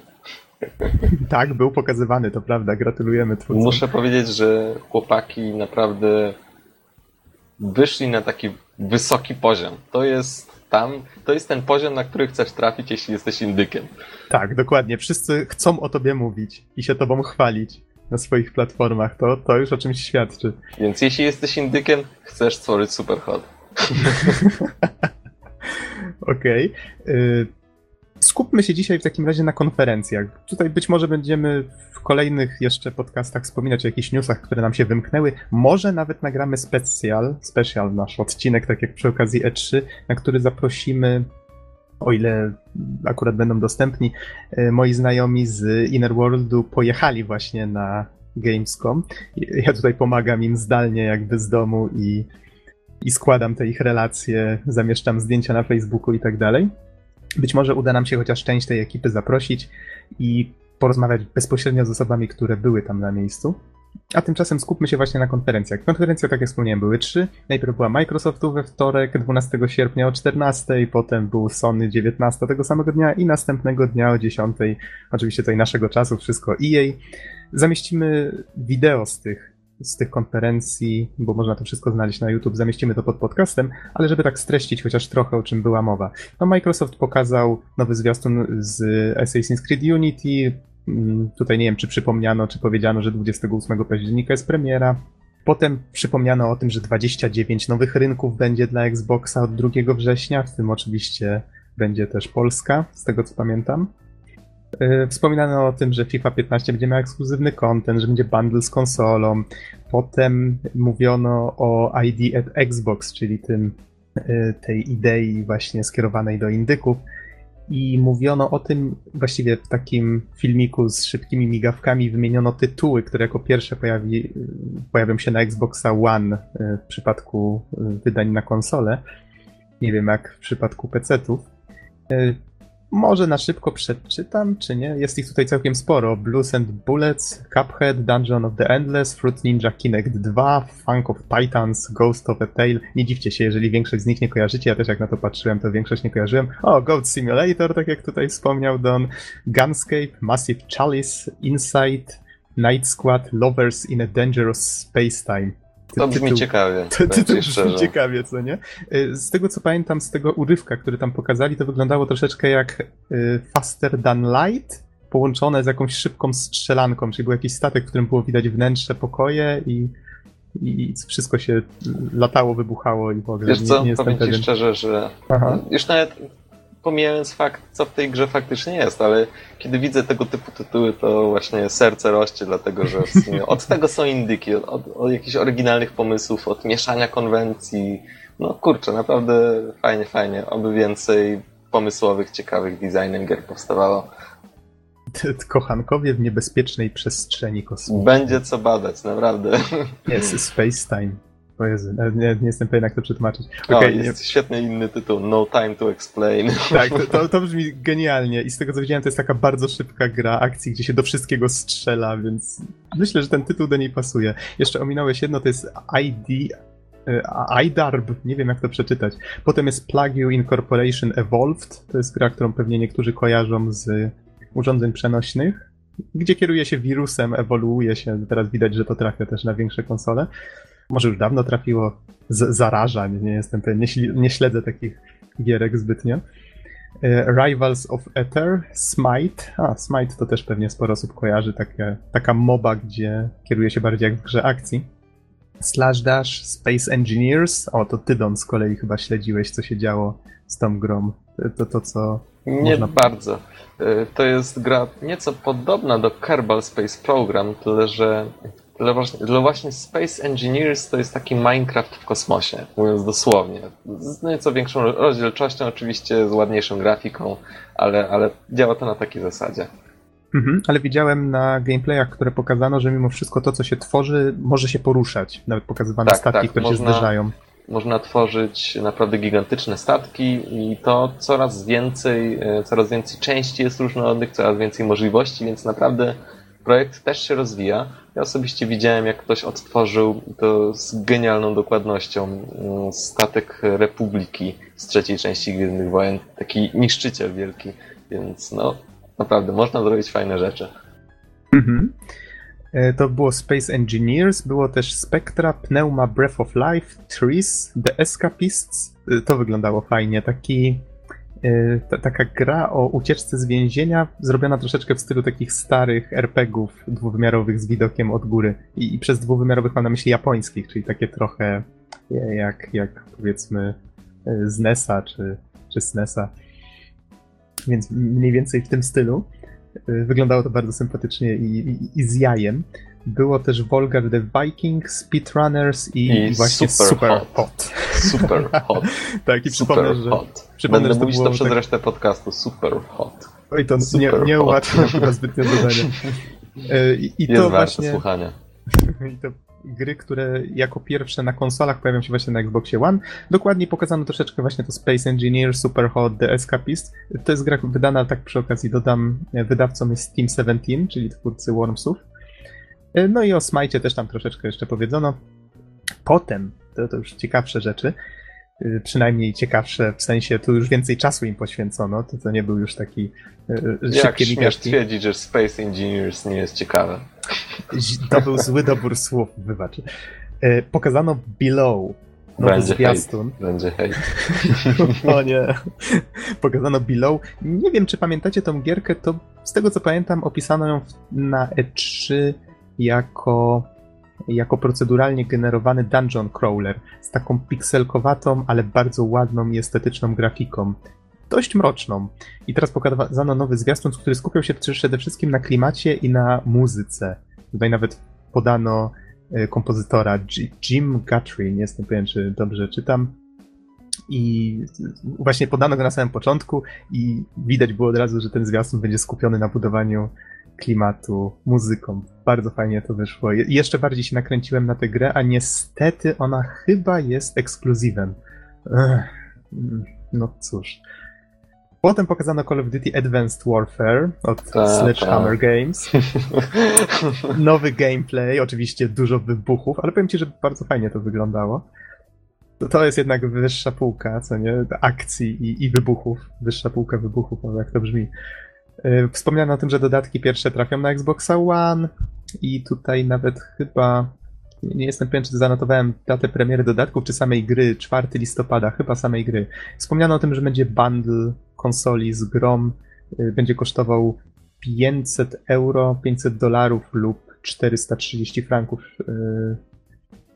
*laughs* Tak, był pokazywany, to prawda, gratulujemy twórcom. Muszę powiedzieć, że chłopaki naprawdę wyszli na taki wysoki poziom. To jest tam, to jest ten poziom, na który chcesz trafić, jeśli jesteś indykiem. Tak, dokładnie. Wszyscy chcą o tobie mówić i się tobą chwalić na swoich platformach. To, to już o czymś świadczy. Więc jeśli jesteś indykiem, chcesz stworzyć Superhot. *laughs* Okej. Okay. Skupmy się dzisiaj w takim razie na konferencjach. Tutaj być może będziemy w kolejnych jeszcze podcastach wspominać o jakichś newsach, które nam się wymknęły. Może nawet nagramy specjal, special nasz odcinek, tak jak przy okazji E3, na który zaprosimy, o ile akurat będą dostępni, e, moi znajomi z Inner Worldu pojechali właśnie na Gamescom. Ja tutaj pomagam im zdalnie jakby z domu i, i składam te ich relacje, zamieszczam zdjęcia na Facebooku i tak dalej. Być może uda nam się chociaż część tej ekipy zaprosić i porozmawiać bezpośrednio z osobami, które były tam na miejscu. A tymczasem skupmy się właśnie na konferencjach. Konferencje, tak jak wspomniałem, były trzy. Najpierw była Microsoftu we wtorek, 12 sierpnia o 14, potem był Sony 19 tego samego dnia i następnego dnia o 10, oczywiście tutaj naszego czasu, wszystko EA. Zamieścimy wideo z tych z tych konferencji, bo można to wszystko znaleźć na YouTube, zamieścimy to pod podcastem, ale żeby tak streścić chociaż trochę, o czym była mowa. No Microsoft pokazał nowy zwiastun z Assassin's Creed Unity, tutaj nie wiem, czy przypomniano, czy powiedziano, że 28 października jest premiera. Potem przypomniano o tym, że 29 nowych rynków będzie dla Xboxa od 2 września, w tym oczywiście będzie też Polska, z tego co pamiętam. E, wspominano o tym, że FIFA 15 będzie miał ekskluzywny content, że będzie bundle z konsolą. Potem mówiono o ID at Xbox, czyli tym, e, tej idei właśnie skierowanej do indyków. I mówiono o tym właściwie w takim filmiku z szybkimi migawkami, wymieniono tytuły, które jako pierwsze pojawi, pojawią się na Xboxa One e, w przypadku wydań na konsolę. Nie wiem jak w przypadku PC-ów. Może na szybko przeczytam, czy nie? Jest ich tutaj całkiem sporo. Blues and Bullets, Cuphead, Dungeon of the Endless, Fruit Ninja Kinect 2, Funk of Titans, Ghost of a Tale. Nie dziwcie się, jeżeli większość z nich nie kojarzycie. Ja też jak na to patrzyłem, to większość nie kojarzyłem. O, Goat Simulator, tak jak tutaj wspomniał Don. Gunscape, Massive Chalice, Insight, Night Squad, Lovers in a Dangerous Space Time. To brzmi tytuł, ciekawie. *laughs* To, to, to brzmi ciekawie, co nie? Y, z tego co pamiętam, z tego urywka, który tam pokazali, to wyglądało troszeczkę jak y, Faster Than Light, połączone z jakąś szybką strzelanką, czyli był jakiś statek, w którym było widać wnętrze, pokoje i, i wszystko się latało, wybuchało i w ogóle Wiesz co, nie, nie powiem ci szczerze, że Aha. już nawet pomijając fakt, co w tej grze faktycznie jest, ale kiedy widzę tego typu tytuły, to właśnie serce rośnie, dlatego że od *laughs* tego są indyki, od, od jakichś oryginalnych pomysłów, od mieszania konwencji. No kurczę, naprawdę fajnie, fajnie. Oby więcej pomysłowych, ciekawych designem gier powstawało. Kochankowie w niebezpiecznej przestrzeni kosmicznej. Będzie co badać, naprawdę. Jest Space Time. O Jezu, nie, nie jestem pewien, jak to przetłumaczyć. Okay, o, jest nie... świetny inny tytuł, No Time to Explain. *laughs* Tak, to, to, to, brzmi genialnie i z tego co widziałem, to jest taka bardzo szybka gra akcji, gdzie się do wszystkiego strzela, więc myślę, że ten tytuł do niej pasuje. Jeszcze ominąłeś jedno, to jest ID e, iDarb, nie wiem jak to przeczytać. Potem jest Plugio Incorporation Evolved, to jest gra, którą pewnie niektórzy kojarzą z urządzeń przenośnych, gdzie kieruje się wirusem, ewoluuje się, teraz widać, że to trafia też na większe konsole może już dawno trafiło, z, zaraża, nie jestem pewien, nie, nie śledzę takich gierek zbytnio. E, Rivals of Ether, Smite. A, Smite to też pewnie sporo osób kojarzy, takie, taka moba, gdzie kieruje się bardziej jak w grze akcji. Slash Dash, Space Engineers. O, to ty Don z kolei chyba śledziłeś, co się działo z tą grą. To, to co. Nie można... bardzo. E, to jest gra nieco podobna do Kerbal Space Program, tyle że dla właśnie, dla właśnie Space Engineers to jest taki Minecraft w kosmosie, mówiąc dosłownie. Z nieco większą rozdzielczością, oczywiście z ładniejszą grafiką, ale, ale działa to na takiej zasadzie. Mhm, ale widziałem na gameplayach, które pokazano, że mimo wszystko to, co się tworzy, może się poruszać. Nawet pokazywane tak, statki, tak, które można, się zderzają. Można tworzyć naprawdę gigantyczne statki i to coraz więcej, e, coraz więcej części jest różnorodnych, coraz więcej możliwości, więc naprawdę projekt też się rozwija. Ja osobiście widziałem, jak ktoś odtworzył to z genialną dokładnością mm, statek Republiki z trzeciej części Gwiezdnych Wojen. Taki niszczyciel wielki, więc no naprawdę można zrobić fajne rzeczy. Mhm. E, to było Space Engineers, było też Spectra, Pneuma, Breath of Life, Trees, The Escapists. E, to wyglądało fajnie. Taki taka gra o ucieczce z więzienia, zrobiona troszeczkę w stylu takich starych RPGów dwuwymiarowych z widokiem od góry. I, I, przez dwuwymiarowych mam na myśli japońskich, czyli takie trochę jak, jak powiedzmy y, z NESa, czy, czy SNESa. Więc mniej więcej w tym stylu. Wyglądało to bardzo sympatycznie i, i, i z jajem. Było też Volgar the Viking, Speedrunners i, I właśnie Super Super, Hot. hot. Super *laughs* hot. Tak, i przypomnę, Super że. hot. przypomnę, Będę że to mówić to przez tak- resztę podcastu. Super hot. Oj, to nie, Super nie hot. ułatwia chyba zbytnio dodania. Y, I, i to właśnie. słuchania. *laughs* I to gry, które jako pierwsze na konsolach pojawią się właśnie na Xboxie One. Dokładniej pokazano troszeczkę właśnie to Space Engineer, Superhot, The Escapist. To jest gra wydana, tak przy okazji dodam, e, wydawcą jest Team 17, czyli twórcy Wormsów. E, No i o Smite też tam troszeczkę jeszcze powiedziano. Potem, to, to już ciekawsze rzeczy, e, przynajmniej ciekawsze, w sensie tu już więcej czasu im poświęcono, to to nie był już taki e, Jak szybkie śmiesz migawki. twierdzić, że Space Engineers nie jest ciekawe? To był zły dobór słów, wybacz. Pokazano Below, nowy Będzie zwiastun. Będzie hejt. *laughs* O nie. Pokazano Below. Nie wiem, czy pamiętacie tą gierkę, to z tego co pamiętam opisano ją na E3 jako, jako proceduralnie generowany dungeon crawler z taką pikselkowatą, ale bardzo ładną i estetyczną grafiką. Dość mroczną. I teraz pokazano nowy zwiastun, który skupiał się przede wszystkim na klimacie i na muzyce. Tutaj nawet podano e, kompozytora Jim Guthrie, nie jestem pewien, czy dobrze czytam. I właśnie podano go na samym początku i widać było od razu, że ten zwiastun będzie skupiony na budowaniu klimatu, muzyką. Bardzo fajnie to wyszło. Je- jeszcze bardziej się nakręciłem na tę grę, a niestety ona chyba jest ekskluzywem. Mm, no cóż. Potem pokazano Call of Duty Advanced Warfare od Ta, Sledgehammer ta. Games. *laughs* Nowy gameplay, oczywiście dużo wybuchów, ale powiem ci, że bardzo fajnie to wyglądało. To- jest jednak wyższa półka, co nie? Akcji i, i wybuchów. Wyższa półka wybuchów, jak to brzmi. Yy, Wspomniano o tym, że dodatki pierwsze trafią na Xboxa One i tutaj nawet chyba nie jestem pewien, czy zanotowałem datę premiery dodatków, czy samej gry, 4 listopada, chyba samej gry. Wspomniano o tym, że będzie bundle konsoli z grom, yy, będzie kosztował 500 euro, 500 dolarów lub 430 franków yy,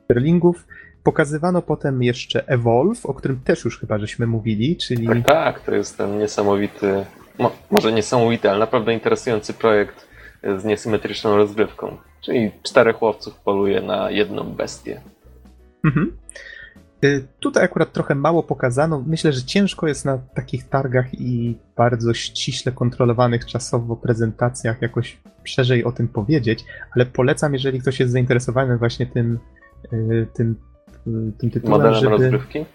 sterlingów. Pokazywano potem jeszcze Evolve, o którym też już chyba żeśmy mówili, czyli Tak, tak, to jest ten niesamowity, mo, może niesamowity, ale naprawdę interesujący projekt z niesymetryczną rozgrywką. Czyli czterech łowców poluje na jedną bestię. Mhm. Y, Tutaj akurat trochę mało pokazano. Myślę, że ciężko jest na takich targach i bardzo ściśle kontrolowanych czasowo prezentacjach jakoś szerzej o tym powiedzieć, ale polecam, jeżeli ktoś jest zainteresowany właśnie tym, y, tym, y, tym tytułem, Modelem żeby... rozgrywki?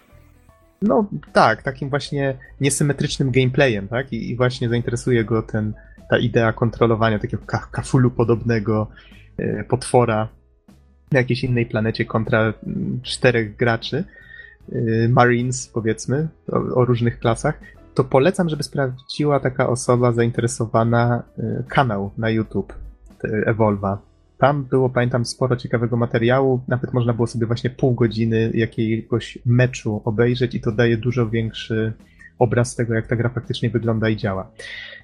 No tak, takim właśnie niesymetrycznym gameplayem, tak? I, i właśnie zainteresuje go ten, ta idea kontrolowania takiego ka- kafulu podobnego e, potwora na jakiejś innej planecie kontra mm, czterech graczy, e, Marines powiedzmy, o, o różnych klasach, to polecam, żeby sprawdziła taka osoba zainteresowana e, kanał na YouTube Evolva. Tam było, pamiętam, sporo ciekawego materiału. Nawet można było sobie właśnie pół godziny jakiegoś meczu obejrzeć i to daje dużo większy obraz tego, jak ta gra faktycznie wygląda i działa.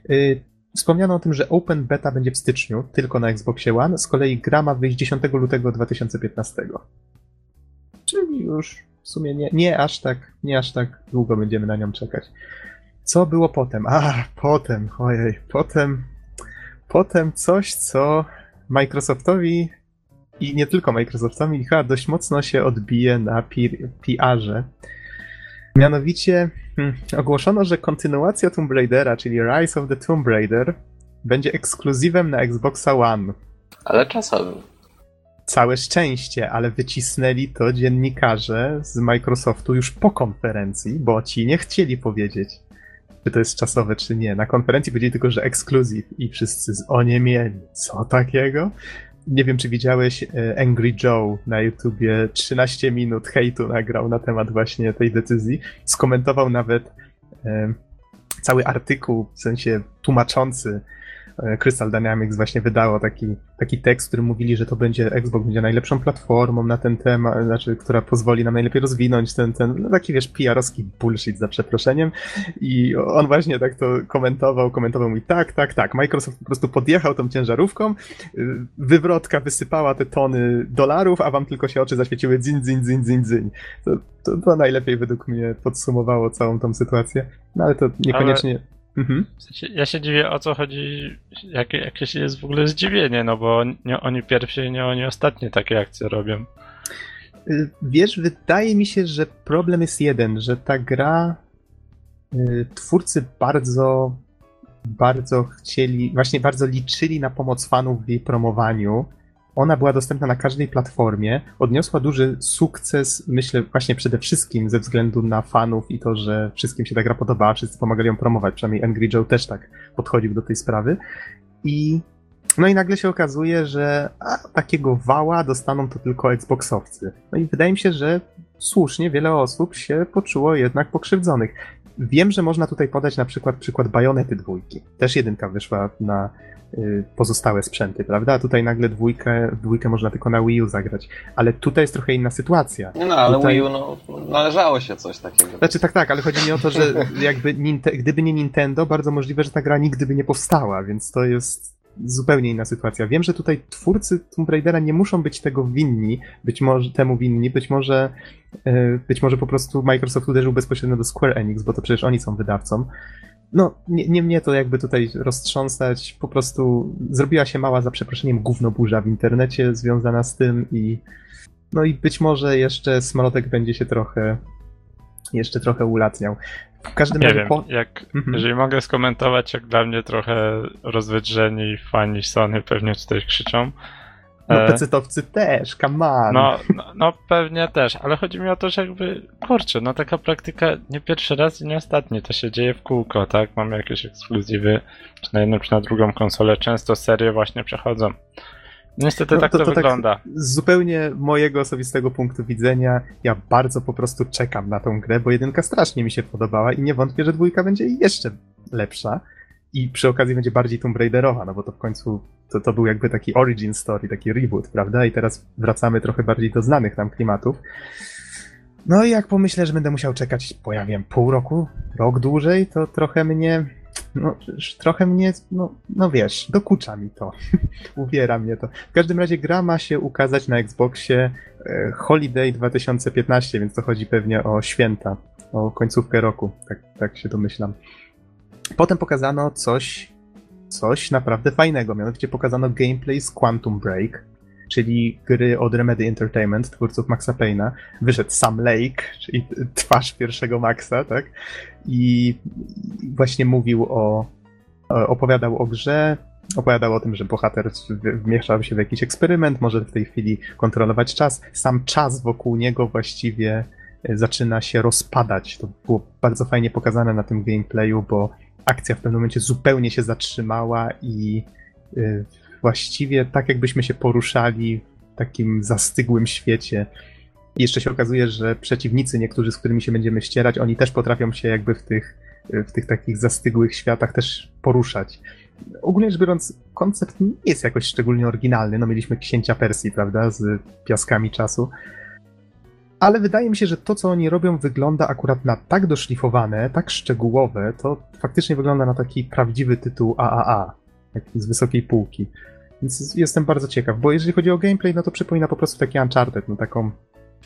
Yy, Wspomniano o tym, że Open Beta będzie w styczniu, tylko na Xboxie One, z kolei gra ma wyjść 10 lutego 2015. Czyli już w sumie nie, nie aż tak, nie aż tak długo będziemy na nią czekać. Co było potem? A, potem, ojej, potem, potem coś, co Microsoftowi i nie tylko Microsoftowi chyba dość mocno się odbije na PR-ze. Mianowicie hmm, ogłoszono, że kontynuacja Tomb Raidera, czyli Rise of the Tomb Raider, będzie ekskluzywem na Xboxa One. Ale czasowym. Całe szczęście, ale wycisnęli to dziennikarze z Microsoftu już po konferencji, bo ci nie chcieli powiedzieć, czy to jest czasowe, czy nie. Na konferencji powiedzieli tylko, że ekskluzyw i wszyscy z mieli. Co takiego? Nie wiem, czy widziałeś e, Angry Joe na YouTubie 13 minut hejtu nagrał na temat właśnie tej decyzji. Skomentował nawet e, cały artykuł, w sensie tłumaczący Crystal Dynamics właśnie wydało taki, taki tekst, w którym mówili, że to będzie Xbox będzie najlepszą platformą na ten temat, znaczy, która pozwoli nam najlepiej rozwinąć ten, ten no taki wiesz, PR-owski bullshit za przeproszeniem. I on właśnie tak to komentował, komentował mi tak, tak, tak. Microsoft po prostu podjechał tą ciężarówką, y, wywrotka wysypała te tony dolarów, a wam tylko się oczy zaświeciły dzin, dzin, dzin, dzin, dzin. To, to, to najlepiej według mnie podsumowało całą tą sytuację. No ale to niekoniecznie. Mhm. W sensie, ja się dziwię o co chodzi, jakie, jakieś jest w ogóle zdziwienie, no bo nie oni pierwsi, nie oni ostatnie takie akcje robią. Y, Wiesz, wydaje mi się, że problem jest jeden, że ta gra y, twórcy bardzo bardzo chcieli, właśnie bardzo liczyli na pomoc fanów w jej promowaniu. Ona była dostępna na każdej platformie, odniosła duży sukces, myślę właśnie przede wszystkim ze względu na fanów i to, że wszystkim się ta gra podobała, wszyscy pomagali ją promować, przynajmniej Angry Joe też tak podchodził do tej sprawy. I no i nagle się okazuje, że a, takiego wała dostaną to tylko Xboxowcy. No i wydaje mi się, że słusznie wiele osób się poczuło jednak pokrzywdzonych. Wiem, że można tutaj podać na przykład przykład Bajonety dwójki. Też jedynka wyszła na y, pozostałe sprzęty, prawda? A tutaj nagle dwójkę, dwójkę można tylko na Wii U zagrać. Ale tutaj jest trochę inna sytuacja. No, ale Tutaj- Wii U, no, należało się coś takiego. Znaczy tak, tak, ale chodzi mi o to, że *laughs* jakby gdyby nie Nintendo, bardzo możliwe, że ta gra nigdy by nie powstała, więc to jest zupełnie inna sytuacja. Wiem, że tutaj twórcy Tomb Raidera nie muszą być tego winni, być może temu winni, być może e, być może po prostu Microsoft uderzył bezpośrednio do Square Enix, bo to przecież oni są wydawcą. No, nie, nie mnie to jakby tutaj roztrząsać, po prostu zrobiła się mała, za przeproszeniem, gównoburza w internecie związana z tym i no i być może jeszcze Smolotek będzie się trochę jeszcze trochę ulatniał. W każdym Nie razie wiem, po... jak, Mhm. jeżeli mogę skomentować, jak dla mnie trochę rozwydrzeni fani Sony pewnie tutaj krzyczą. No pecetowcy też, come. No, no, no pewnie też, ale chodzi mi o to, że jakby, kurczę, no taka praktyka nie pierwszy raz i nie ostatni, to się dzieje w kółko, tak? Mamy jakieś ekskluzywy, czy na jedną, czy na drugą konsolę, często serie właśnie przechodzą. Niestety No, tak to- to, to tak- wygląda. Z zupełnie mojego osobistego punktu widzenia, ja bardzo po prostu czekam na tą grę, bo jedynka strasznie mi się podobała i nie wątpię, że dwójka będzie jeszcze lepsza. I przy okazji będzie bardziej Tomb Raiderowa, no bo to w końcu to, to był jakby taki origin story, taki reboot, prawda? I teraz wracamy trochę bardziej do znanych nam klimatów. No i jak pomyślę, że będę musiał czekać, po ja wiem, pół roku, rok dłużej, to trochę mnie, no trochę mnie, no, no wiesz, dokucza mi to. *laughs* Uwiera mnie to. W każdym razie gra ma się ukazać na Xboxie e, Holiday 2015, więc to chodzi pewnie o święta, o końcówkę roku, tak, tak się domyślam. Potem pokazano coś, coś naprawdę fajnego, mianowicie pokazano gameplay z Quantum Break, czyli gry od Remedy Entertainment, twórców Maxa Payne'a. Wyszedł Sam Lake, czyli twarz pierwszego Maxa, tak? I właśnie mówił o, opowiadał o grze, opowiadał o tym, że bohater wmieszał się w jakiś eksperyment, może w tej chwili kontrolować czas. Sam czas wokół niego właściwie e, zaczyna się rozpadać. To było bardzo fajnie pokazane na tym gameplayu, bo akcja w pewnym momencie zupełnie się zatrzymała i e, właściwie tak jakbyśmy się poruszali w takim zastygłym świecie. I jeszcze się okazuje, że przeciwnicy, niektórzy, z którymi się będziemy ścierać, oni też potrafią się jakby w tych, w tych takich zastygłych światach też poruszać. Ogólnie rzecz biorąc, koncept nie jest jakoś szczególnie oryginalny. No mieliśmy księcia Persji, prawda, z piaskami czasu. Ale wydaje mi się, że to, co oni robią, wygląda akurat na tak doszlifowane, tak szczegółowe, to faktycznie wygląda na taki prawdziwy tytuł AAA, z wysokiej półki. Więc jestem bardzo ciekaw, bo jeżeli chodzi o gameplay, no to przypomina po prostu taki Uncharted, no taką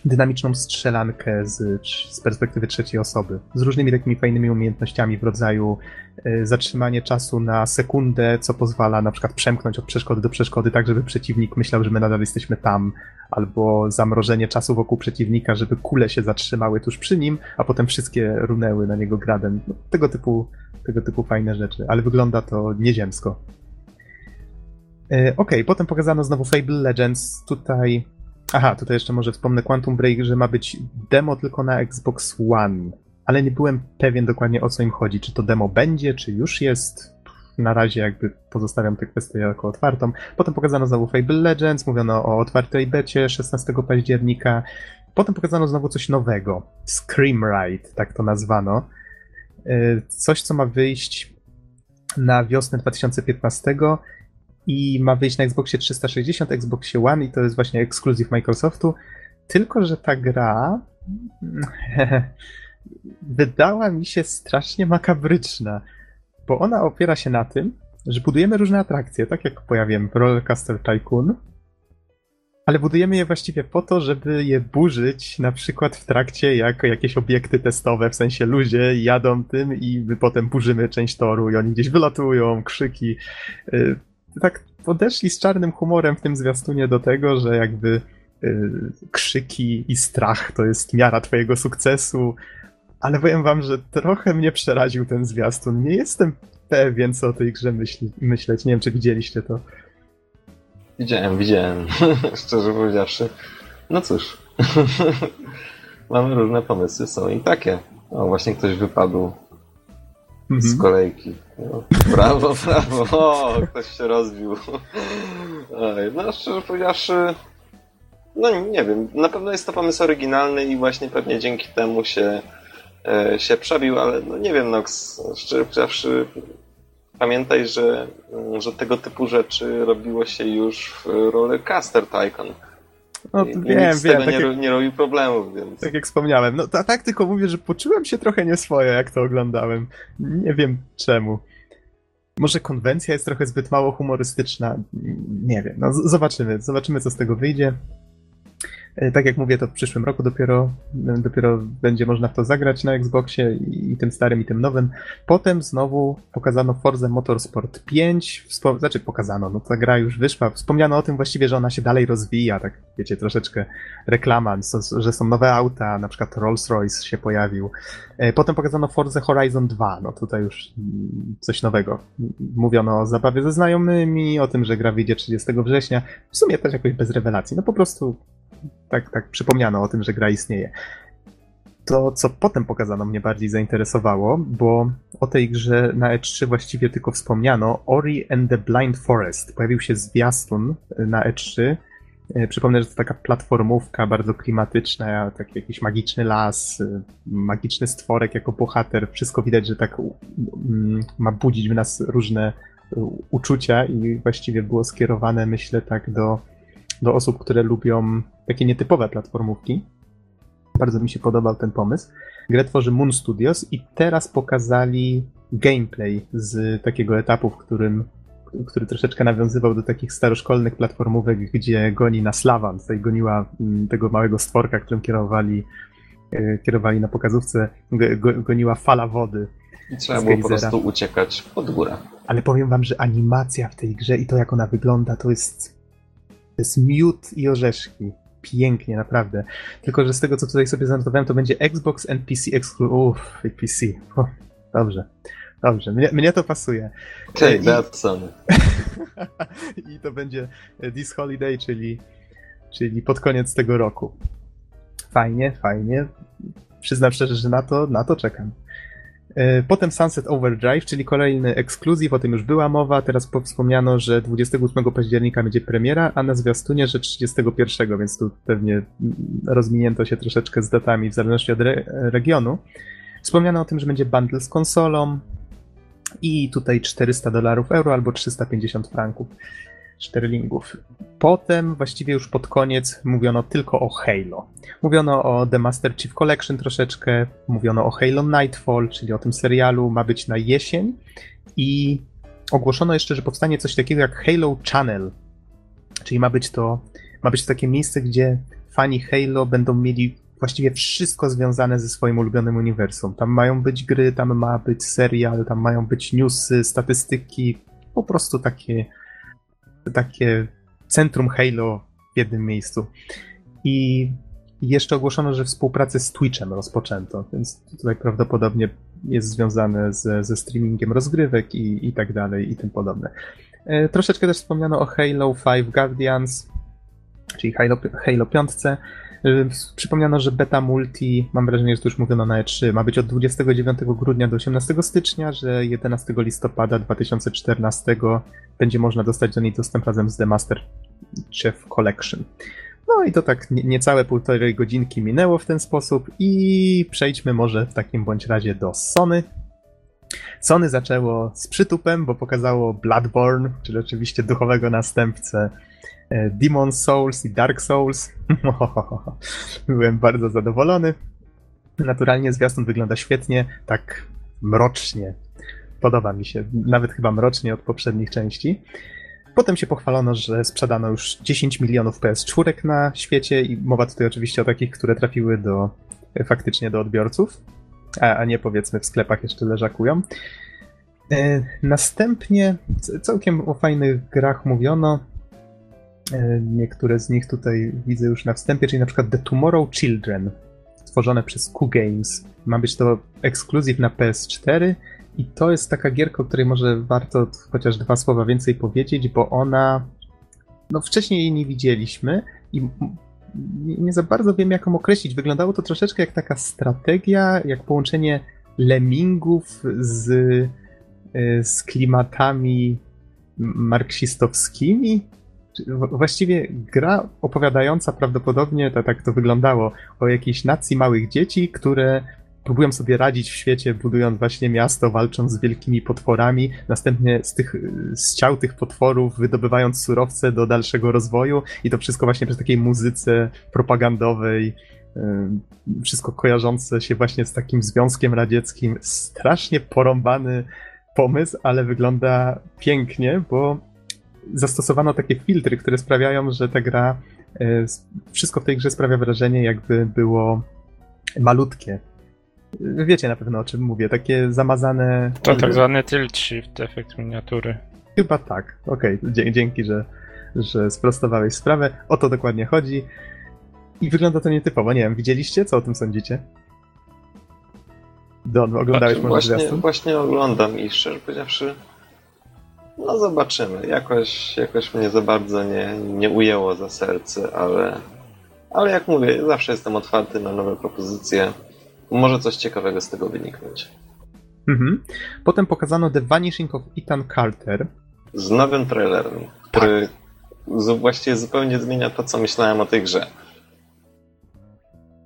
dynamiczną strzelankę z, z perspektywy trzeciej osoby, z różnymi takimi fajnymi umiejętnościami w rodzaju e, zatrzymanie czasu na sekundę, co pozwala na przykład przemknąć od przeszkody do przeszkody, tak żeby przeciwnik myślał, że my nadal jesteśmy tam, albo zamrożenie czasu wokół przeciwnika, żeby kule się zatrzymały tuż przy nim, a potem wszystkie runęły na niego gradem. No, tego typu, tego typu fajne rzeczy, ale wygląda to nieziemsko. E, Okej, potem pokazano znowu Fable Legends. Tutaj. Aha, tutaj jeszcze może wspomnę Quantum Break, że ma być demo tylko na Xbox One. Ale nie byłem pewien dokładnie o co im chodzi. Czy to demo będzie, czy już jest. Na razie jakby pozostawiam tę kwestię jako otwartą. Potem pokazano znowu Fable Legends, mówiono o otwartej becie 16 października. Potem pokazano znowu coś nowego. Scream Ride, tak to nazwano. E, Coś, co ma wyjść na wiosnę 2015 i ma wyjść na Xboxie 360, Xboxie One i to jest właśnie ekskluzyw Microsoftu. Tylko, że ta gra *laughs* wydała mi się strasznie makabryczna, bo ona opiera się na tym, że budujemy różne atrakcje, tak jak pojawiłem w Rollercoaster Tycoon, ale budujemy je właściwie po to, żeby je burzyć na przykład w trakcie jako jakieś obiekty testowe, w sensie ludzie jadą tym i my potem burzymy część toru i oni gdzieś wylatują, krzyki. Tak podeszli z czarnym humorem w tym zwiastunie do tego, że jakby y, krzyki i strach to jest miara twojego sukcesu, ale powiem wam, że trochę mnie przeraził ten zwiastun. Nie jestem pewien, co o tej grze myśli, myśleć. Nie wiem, czy widzieliście to. Widziałem, widziałem. *laughs* Szczerze powiedziawszy. No cóż. *laughs* Mamy różne pomysły, są i takie. O, właśnie ktoś wypadł mhm. z kolejki. Brawo, brawo. O, ktoś się rozbił. Oj, no, szczerze powiedziawszy, no nie wiem. Na pewno jest to pomysł oryginalny i właśnie pewnie dzięki temu się, e, się przebił, ale no nie wiem, Nox, szczerze powiedziawszy, pamiętaj, że, że tego typu rzeczy robiło się już w Rollercaster Tycoon. No, I, wiem, wiem. Tak nie, jak, nie robi problemów, więc... Tak jak wspomniałem. No tak tylko mówię, że poczułem się trochę nieswoje, jak to oglądałem. Nie wiem czemu. Może konwencja jest trochę zbyt mało humorystyczna. Nie wiem. No, zobaczymy. Zobaczymy, co z tego wyjdzie. E, tak jak mówię, to w przyszłym roku dopiero, dopiero będzie można w to zagrać na Xboxie i tym starym, i tym nowym. Potem znowu pokazano Forza Motorsport 5, Wspom znaczy pokazano, no ta gra już wyszła. Wspomniano o tym właściwie, że ona się dalej rozwija, tak wiecie, troszeczkę reklama, że są nowe auta, na przykład Rolls-Royce się pojawił. E, potem pokazano Forza Horizon 2, no tutaj już mm, coś nowego. Mówiono o zabawie ze znajomymi, o tym, że gra wyjdzie 30 września. W sumie też jakoś bez rewelacji, no po prostu tak, tak przypomniano o tym, że gra istnieje. To, co potem pokazano, mnie bardziej zainteresowało, bo o tej grze na E3 właściwie tylko wspomniano. Ori and the Blind Forest. Pojawił się zwiastun na E3. E, przypomnę, że to taka platformówka bardzo klimatyczna, taki jakiś magiczny las, e, magiczny stworek jako bohater. Wszystko widać, że tak mm, ma budzić w nas różne uczucia i właściwie było skierowane, myślę, tak do do osób, które lubią takie nietypowe platformówki. Bardzo mi się podobał ten pomysł. Grę tworzy Moon Studios i teraz pokazali gameplay z takiego etapu, w którym który troszeczkę nawiązywał do takich staroszkolnych platformówek, gdzie goni na Slavan, tutaj goniła mm, tego małego stworka, którym kierowali, e, kierowali na pokazówce, goniła fala wody. I trzeba było po prostu uciekać pod górę. Ale powiem wam, że animacja w tej grze i to jak ona wygląda, to jest to jest miód i orzeszki. Pięknie, naprawdę. Tylko, że z tego, co tutaj sobie zanotowałem, to będzie Xbox and PC Exclusive. Uff, PC. O, dobrze. Dobrze, mnie, mnie to pasuje. Okay, I, Sony. *laughs* I to będzie This Holiday, czyli, czyli pod koniec tego roku. Fajnie, fajnie. Przyznam szczerze, że na to, na to czekam. E, potem Sunset Overdrive, czyli kolejny ekskluzyw, o tym już była mowa. Teraz wspomniano, że 28 października będzie premiera, a na zwiastunie, że 31, więc tu pewnie rozminięto się troszeczkę z datami w zależności od re regionu. Wspomniano o tym, że będzie bundle z konsolą i tutaj 400 dolarów euro albo 350 franków sterlingów. Potem, właściwie już pod koniec, mówiono tylko o Halo. Mówiono o The Master Chief Collection troszeczkę, mówiono o Halo Nightfall, czyli o tym serialu, ma być na jesień i ogłoszono jeszcze, że powstanie coś takiego jak Halo Channel, czyli ma być to, ma być to takie miejsce, gdzie fani Halo będą mieli właściwie wszystko związane ze swoim ulubionym uniwersum. Tam mają być gry, tam ma być serial, tam mają być newsy, statystyki, po prostu takie takie centrum Halo w jednym miejscu. I jeszcze ogłoszono, że współpracę z Twitchem rozpoczęto, więc tutaj prawdopodobnie jest związane z, ze streamingiem rozgrywek i, i tak dalej i tym podobne. E, troszeczkę też wspomniano o Halo 5 Guardians, czyli Halo, Halo 5. Y, przypomniano, że beta multi, mam wrażenie, że to już mówiono na E3, ma być od 29 grudnia do 18 stycznia, że 11 listopada 2014 będzie można dostać do niej dostęp razem z The Master Chief Collection. No i to tak niecałe półtorej godzinki minęło w ten sposób i przejdźmy może w takim bądź razie do Sony. Sony zaczęło z przytupem, bo pokazało Bloodborne, czyli oczywiście duchowego następcę Demon Souls i Dark Souls. *laughs* Byłem bardzo zadowolony. Naturalnie zwiastun wygląda świetnie, tak mrocznie. Podoba mi się, nawet chyba mrocznie od poprzednich części. Potem się pochwalono, że sprzedano już 10 milionów PS4 na świecie i mowa tutaj oczywiście o takich, które trafiły do faktycznie do odbiorców, a, a nie powiedzmy w sklepach jeszcze leżakują. E, następnie całkiem o fajnych grach mówiono. E, niektóre z nich tutaj widzę już na wstępie, czyli na przykład The Tomorrow Children, stworzone przez Q Games. Ma być to ekskluzyw na PS4 i to jest taka gierka, o której może warto chociaż dwa słowa więcej powiedzieć, bo ona. No, wcześniej jej nie widzieliśmy i nie za bardzo wiem, jak ją określić. Wyglądało to troszeczkę jak taka strategia, jak połączenie lemmingów z, e, z klimatami marksistowskimi. Właściwie gra opowiadająca prawdopodobnie, tak, tak to wyglądało, o jakiejś nacji małych dzieci, które próbują sobie radzić w świecie, budując właśnie miasto, walcząc z wielkimi potworami, następnie z, tych, z ciał tych potworów wydobywając surowce do dalszego rozwoju i to wszystko właśnie przy takiej muzyce propagandowej, wszystko kojarzące się właśnie z takim Związkiem Radzieckim. Strasznie porąbany pomysł, ale wygląda pięknie, bo zastosowano takie filtry, które sprawiają, że ta gra, e, wszystko w tej grze sprawia wrażenie, jakby było malutkie, Wiecie na pewno o czym mówię, takie zamazane. To tak zwany tilt shift, efekt miniatury. Chyba tak. Okej, okay. dzięki, że, że sprostowałeś sprawę. O to dokładnie chodzi. I wygląda to nietypowo. Nie wiem, widzieliście? Co o tym sądzicie? Don, oglądałeś znaczy, może właśnie, właśnie oglądam i szczerze powiedziawszy, no zobaczymy. Jakoś, jakoś mnie za bardzo nie, nie ujęło za serce, ale, ale jak mówię, zawsze jestem otwarty na nowe propozycje może coś ciekawego z tego wyniknąć. Mhm. Potem pokazano The Vanishing of Ethan Carter. Z nowym trailerem, który tak. właściwie zupełnie zmienia to, co myślałem o tej grze.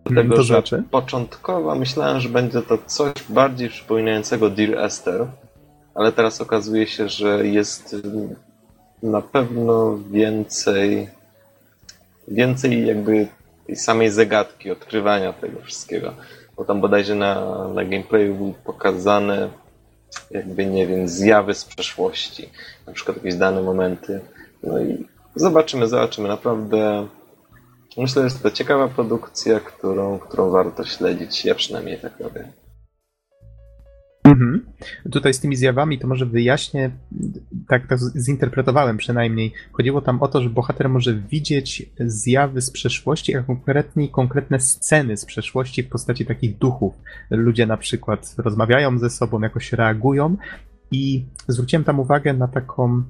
Dlatego, to znaczy? początkowo myślałem, że będzie to coś bardziej przypominającego Dear Esther, ale teraz okazuje się, że jest na pewno więcej więcej jakby tej samej zagadki, odkrywania tego wszystkiego bo tam bodajże na, na gameplayu były pokazane jakby, nie wiem, zjawy z przeszłości, na przykład jakieś dane momenty. No i zobaczymy, zobaczymy. Naprawdę myślę, że jest to ciekawa produkcja, którą, którą warto śledzić. Ja przynajmniej tak robię. Mhm. Tutaj z tymi zjawami to może wyjaśnię, tak to zinterpretowałem przynajmniej. Chodziło tam o to, że bohater może widzieć zjawy z przeszłości, a konkretnie konkretne sceny z przeszłości w postaci takich duchów. Ludzie na przykład rozmawiają ze sobą, jakoś reagują i zwróciłem tam uwagę na taką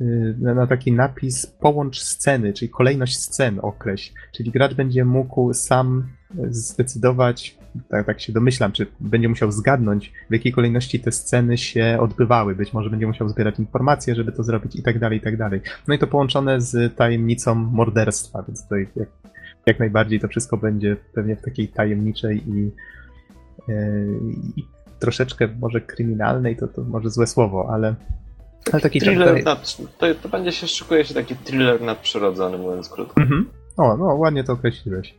y, na taki napis połącz sceny, czyli kolejność scen określ. Czyli gracz będzie mógł sam zdecydować, tak, tak się domyślam, czy będzie musiał zgadnąć, w jakiej kolejności te sceny się odbywały. Być może będzie musiał zbierać informacje, żeby to zrobić i tak dalej, i tak dalej. No i to połączone z tajemnicą morderstwa, więc tutaj jak, jak najbardziej to wszystko będzie pewnie w takiej tajemniczej i, yy, i troszeczkę może kryminalnej, to, to może złe słowo, ale ale taki thriller nad, to, to będzie się szykuje się taki thriller nadprzyrodzony, mówiąc krótko. Mhm. O, no ładnie to określiłeś.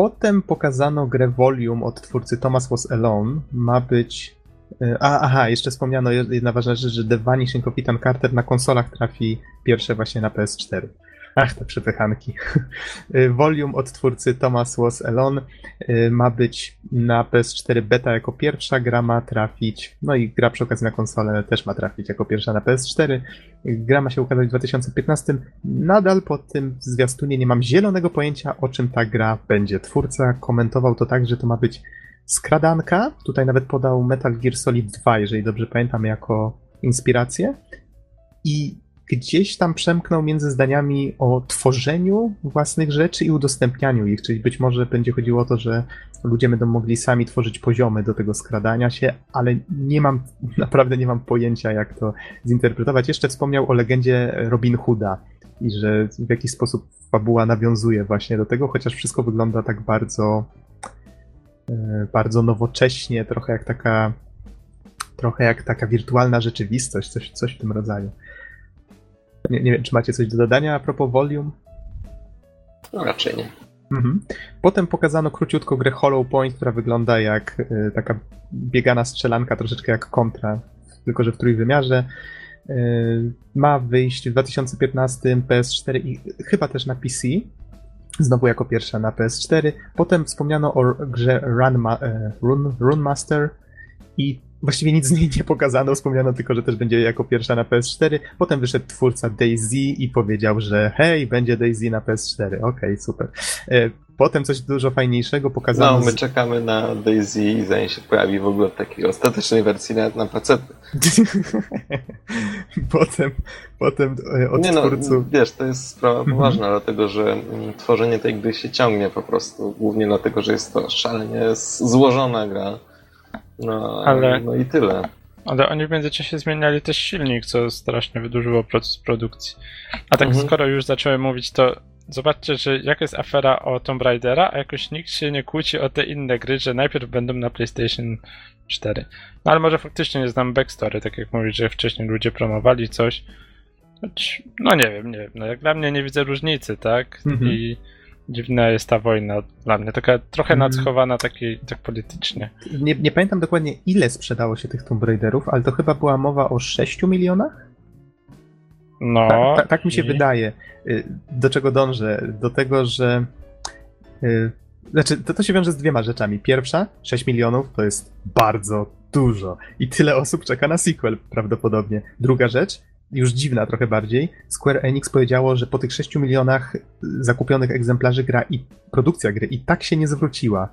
Potem pokazano grę Volume od twórcy Thomas Was Alone. Ma być. E, a, aha, jeszcze wspomniano jedna ważna rzecz, że The Vanishing Ethan Carter na konsolach trafi pierwsze właśnie na PS4. Ach, te przepychanki. Volume od twórcy Thomas Was Alone y, ma być na PS4 beta jako pierwsza, gra ma trafić, no i gra przy okazji na konsolę też ma trafić jako pierwsza na PS4. Gra ma się ukazać w 2015. Nadal po tym zwiastunie nie mam zielonego pojęcia, o czym ta gra będzie. Twórca komentował to tak, że to ma być skradanka. Tutaj nawet podał Metal Gear Solid 2, jeżeli dobrze pamiętam, jako inspirację. I gdzieś tam przemknął między zdaniami o tworzeniu własnych rzeczy i udostępnianiu ich, czyli być może będzie chodziło o to, że ludzie będą mogli sami tworzyć poziomy do tego skradania się, ale nie mam, *laughs* naprawdę nie mam pojęcia, jak to zinterpretować. Jeszcze wspomniał o legendzie Robin Hooda i że w jakiś sposób fabuła nawiązuje właśnie do tego, chociaż wszystko wygląda tak bardzo, e, bardzo nowocześnie, trochę jak taka trochę jak taka wirtualna rzeczywistość, coś, coś w tym rodzaju. Nie, nie wiem, czy macie coś do dodania a propos Volume? No raczej nie. Mhm. Potem pokazano króciutko grę Hollow Point, która wygląda jak y, taka biegana strzelanka, troszeczkę jak kontra, tylko że w trójwymiarze. Y, ma wyjść w 2015 PS4 i chyba też na PC. Znowu jako pierwsza na PS4. Potem wspomniano o grze Run, Ma- Run, Run Master i właściwie nic z niej nie pokazano. Wspomniano tylko, że też będzie jako pierwsza na PS4. Potem wyszedł twórca Daisy i powiedział, że hej, będzie Daisy na PS4. Okej, super. E, Potem coś dużo fajniejszego pokazano. No, my z- czekamy na Daisy i zanim się pojawi w ogóle w takiej ostatecznej wersji nawet na PC. *laughs* potem, potem e, od Nie no, twórców. wiesz, to jest sprawa Mhm. poważna, dlatego że mm, tworzenie tej gry się ciągnie po prostu, głównie dlatego, że jest to szalenie złożona gra. No, Ale- no i tyle. Ale oni w międzyczasie zmieniali też silnik, co strasznie wydłużyło proces produkcji. A tak Mhm. skoro już zacząłem mówić, to zobaczcie, że jaka jest afera o Tomb Raidera, a jakoś nikt się nie kłóci o te inne gry, że najpierw będą na PlayStation 4. No ale może faktycznie nie znam backstory, tak jak mówisz, że wcześniej ludzie promowali coś. Choć, No nie wiem, nie wiem. No jak dla mnie nie widzę różnicy, tak? Mhm. I dziwna jest ta wojna dla mnie, taka trochę Mhm. nadschowana takiej, tak politycznie. Nie, nie pamiętam dokładnie, ile sprzedało się tych Tomb Raiderów, ale to chyba była mowa o 6 milionach? No. Tak, tak, tak mi się i- wydaje. Y, Do czego dążę? Do tego, że. y, Znaczy, to, to się wiąże z dwiema rzeczami. Pierwsza, 6 milionów to jest bardzo dużo. I tyle osób czeka na sequel prawdopodobnie. Druga rzecz, już dziwna trochę bardziej, Square Enix powiedziało, że po tych 6 milionach zakupionych egzemplarzy gra i produkcja gry i tak się nie zwróciła.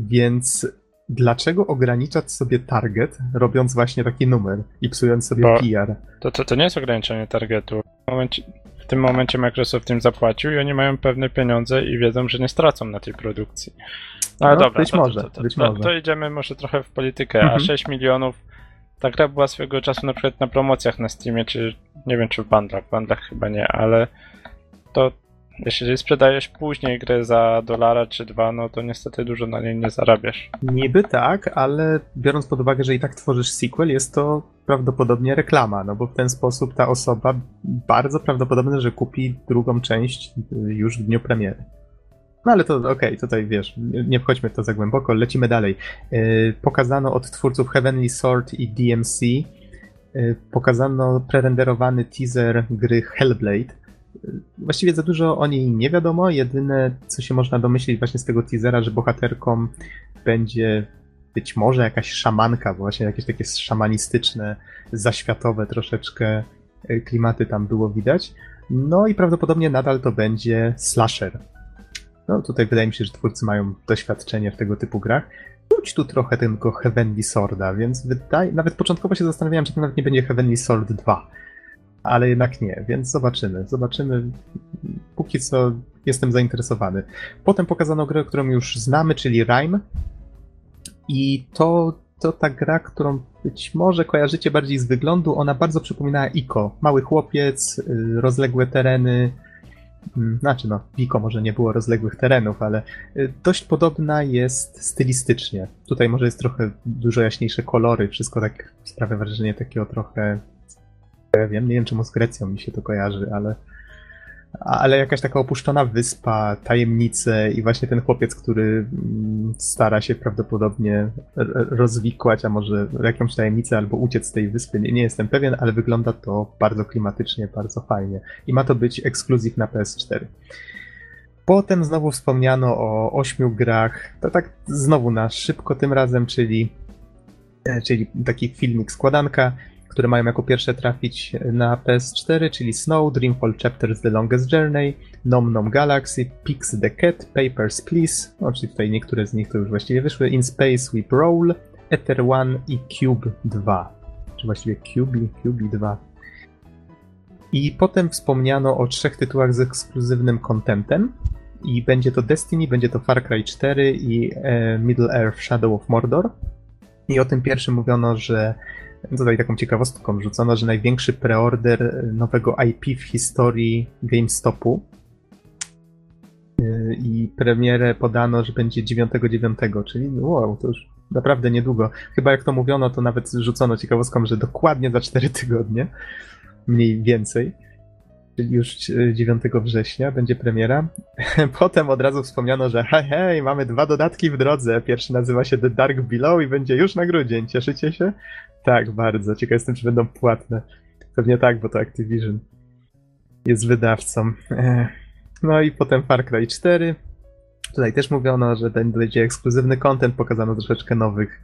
Więc dlaczego ograniczać sobie target, robiąc właśnie taki numer i psując sobie Bo- PR? To, to, to nie jest ograniczenie targetu. W, momencie, w tym momencie Microsoft im zapłacił i oni mają pewne pieniądze i wiedzą, że nie stracą na tej produkcji. No ale No, dobra, być to, może, to, to, być może. to idziemy może trochę w politykę, Mhm. a 6 milionów ta gra była swego czasu na przykład na promocjach na Steamie, czy nie wiem czy w bundlach, w bundlach chyba nie, ale to jeśli sprzedajesz później grę za dolara czy dwa, no to niestety dużo na niej nie zarabiasz. Niby tak, ale biorąc pod uwagę, że i tak tworzysz sequel, jest to prawdopodobnie reklama, no bo w ten sposób ta osoba bardzo prawdopodobne, że kupi drugą część już w dniu premiery. No ale to okej, tutaj wiesz, nie wchodźmy w to za głęboko, lecimy dalej. Yy, pokazano od twórców Heavenly Sword i DMC, yy, pokazano prerenderowany teaser gry Hellblade. Yy, Właściwie za dużo o niej nie wiadomo, jedyne co się można domyślić właśnie z tego teasera, że bohaterką będzie być może jakaś szamanka, bo właśnie jakieś takie szamanistyczne, zaświatowe troszeczkę klimaty tam było widać. No i prawdopodobnie nadal to będzie slasher. No tutaj wydaje mi się, że twórcy mają doświadczenie w tego typu grach. Czuć tu trochę tego Heavenly Sworda, więc wydaje, nawet początkowo się zastanawiałem, czy to nawet nie będzie Heavenly Sword 2. Ale jednak nie, więc zobaczymy. Zobaczymy. Póki co jestem zainteresowany. Potem pokazano grę, którą już znamy, czyli Rime. I to, to ta gra, którą być może kojarzycie bardziej z wyglądu. Ona bardzo przypominała Iko. Mały chłopiec, y, rozległe tereny. Mm, Znaczy, no, w Iko może nie było rozległych terenów, ale y, dość podobna jest stylistycznie. Tutaj może jest trochę dużo jaśniejsze kolory, wszystko tak sprawia wrażenie takiego trochę. Ja wiem, nie wiem czemu z Grecją mi się to kojarzy, ale ale jakaś taka opuszczona wyspa, tajemnice i właśnie ten chłopiec, który mm, stara się prawdopodobnie rozwikłać, a może jakąś tajemnicę albo uciec z tej wyspy, nie, nie jestem pewien, ale wygląda to bardzo klimatycznie, bardzo fajnie. I ma to być ekskluzyw na PS4. Potem znowu wspomniano o ośmiu grach, to tak znowu na szybko tym razem, czyli, e, czyli taki filmik składanka, które mają jako pierwsze trafić na PS4, czyli Snow, Dreamfall Chapters The Longest Journey, Nom Nom Galaxy, Pix the Cat, Papers, Please, czyli tutaj niektóre z nich to już właściwie wyszły, In Space We Roll, Ether One i Cube 2. Czy właściwie Cube, Cube 2. I potem wspomniano o trzech tytułach z ekskluzywnym contentem. I będzie to Destiny, będzie to Far Cry 4 i e, Middle Earth Shadow of Mordor. I o tym pierwszym mówiono, że Tutaj taką ciekawostką rzucono, że największy preorder nowego IP w historii GameStopu Yy, i premierę podano, że będzie 9.9, czyli wow, to już naprawdę niedługo. Chyba jak to mówiono, to nawet rzucono ciekawostką, że dokładnie za 4 tygodnie, mniej więcej. Czyli już 9 września będzie premiera. *laughs* Potem od razu wspomniano, że hej, hej, mamy dwa dodatki w drodze. Pierwszy nazywa się The Dark Below i będzie już na grudzień. Cieszycie się? Tak, bardzo. Ciekaw jestem, czy będą płatne. Pewnie tak, bo to Activision jest wydawcą. No i potem Far Cry 4. Tutaj też mówiono, że będzie ekskluzywny content, pokazano troszeczkę nowych,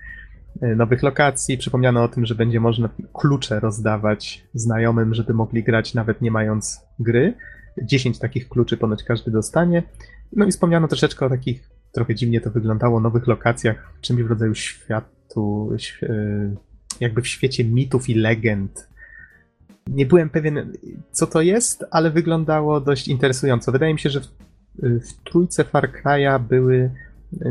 nowych lokacji. Przypomniano o tym, że będzie można klucze rozdawać znajomym, żeby mogli grać nawet nie mając gry. 10 takich kluczy ponoć każdy dostanie. No i wspomniano troszeczkę o takich, trochę dziwnie to wyglądało, nowych lokacjach, czymś w rodzaju światu, jakby w świecie mitów i legend nie byłem pewien, co to jest, ale wyglądało dość interesująco. Wydaje mi się, że w, w trójce Far Cry'a były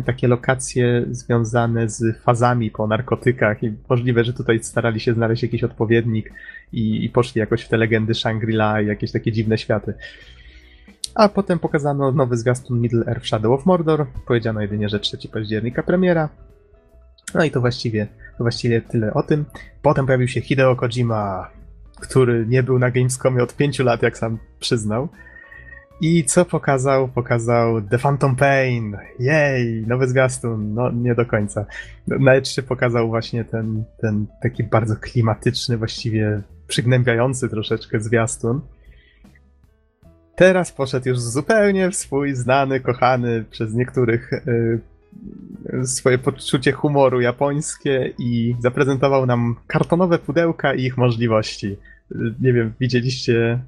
takie lokacje związane z fazami po narkotykach i możliwe, że tutaj starali się znaleźć jakiś odpowiednik i, i poszli jakoś w te legendy Shangri-La i jakieś takie dziwne światy. A potem pokazano nowy zwiastun Middle Earth Shadow of Mordor. Powiedziano jedynie, że 3 października premiera. No i to właściwie, to właściwie tyle o tym. Potem pojawił się Hideo Kojima, który nie był na Gamescomie od pięciu lat, jak sam przyznał. I co pokazał? Pokazał The Phantom Pain. Jej, nowy zwiastun. No, nie do końca. Na E3 pokazał właśnie ten, ten taki bardzo klimatyczny, właściwie przygnębiający troszeczkę zwiastun. Teraz poszedł już zupełnie w swój znany, kochany przez niektórych yy, swoje poczucie humoru japońskie i zaprezentował nam kartonowe pudełka i ich możliwości. Nie wiem, widzieliście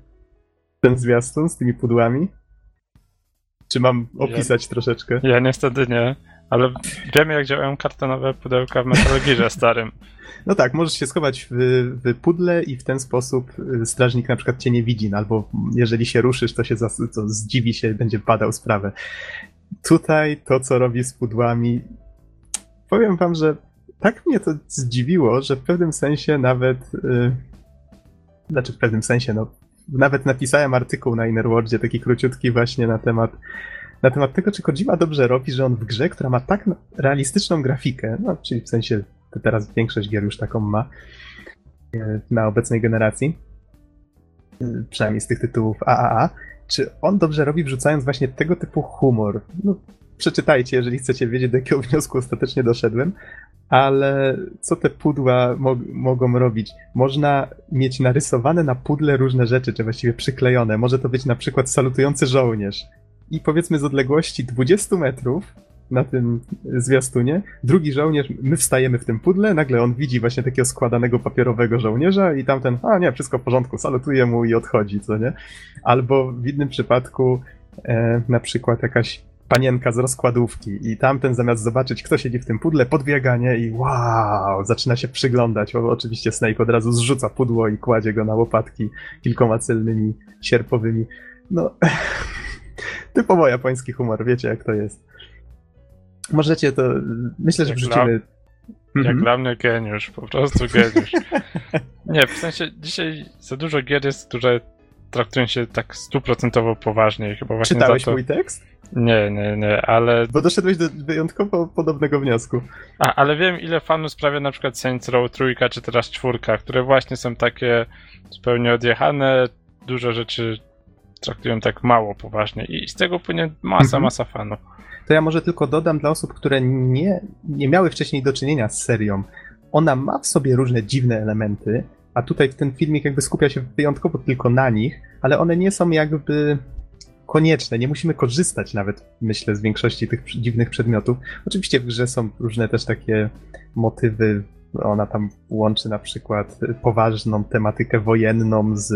ten zwiastun z tymi pudłami? Czy mam opisać ja, troszeczkę? Ja niestety nie, ale wiemy jak działają kartonowe pudełka w Metal Gearze starym. No tak, możesz się schować w, w pudle i w ten sposób strażnik na przykład cię nie widzi, no albo jeżeli się ruszysz, to się zas, to zdziwi się, będzie badał sprawę. Tutaj to, co robi z pudłami, powiem wam, że tak mnie to zdziwiło, że w pewnym sensie nawet, yy, znaczy w pewnym sensie, no, nawet napisałem artykuł na Innerworldzie, taki króciutki właśnie na temat na temat tego, czy Kojima dobrze robi, że on w grze, która ma tak realistyczną grafikę, no czyli w sensie teraz większość gier już taką ma na obecnej generacji, przynajmniej z tych tytułów AAA, czy on dobrze robi wrzucając właśnie tego typu humor? No, przeczytajcie, jeżeli chcecie wiedzieć, do jakiego wniosku ostatecznie doszedłem, ale co te pudła mo mogą robić? Można mieć narysowane na pudle różne rzeczy, czy właściwie przyklejone. Może to być na przykład salutujący żołnierz. I powiedzmy z odległości 20 metrów na tym zwiastunie, drugi żołnierz, my wstajemy w tym pudle, nagle on widzi właśnie takiego składanego papierowego żołnierza i tamten, a nie, wszystko w porządku, salutuje mu i odchodzi, co nie? Albo w innym przypadku e, na przykład jakaś panienka z rozkładówki i tamten zamiast zobaczyć, kto siedzi w tym pudle, podbieganie i wow, zaczyna się przyglądać. O, oczywiście Snake od razu zrzuca pudło i kładzie go na łopatki kilkoma celnymi, sierpowymi. No, *laughs* typowo japoński humor, wiecie jak to jest. Możecie to, myślę, że Jak wrzucimy... Jak Mhm. dla mnie geniusz, po prostu geniusz. *laughs* Nie, w sensie dzisiaj za dużo gier jest, które traktują się tak stuprocentowo poważnie i chyba właśnie Czytałeś to... mój tekst? Nie, nie, nie, ale... Bo doszedłeś do wyjątkowo podobnego wniosku. A, ale wiem ile fanów sprawia na przykład Saints Row trójka czy teraz czwórka, które właśnie są takie zupełnie odjechane, dużo rzeczy traktują tak mało poważnie i z tego płynie masa, Mhm. masa fanów. To ja może tylko dodam dla osób, które nie, nie miały wcześniej do czynienia z serią. Ona ma w sobie różne dziwne elementy, a tutaj ten filmik jakby skupia się wyjątkowo tylko na nich, ale one nie są jakby konieczne. Nie musimy korzystać nawet, myślę, z większości tych dziwnych przedmiotów. Oczywiście w grze są różne też takie motywy. Ona tam łączy na przykład poważną tematykę wojenną z,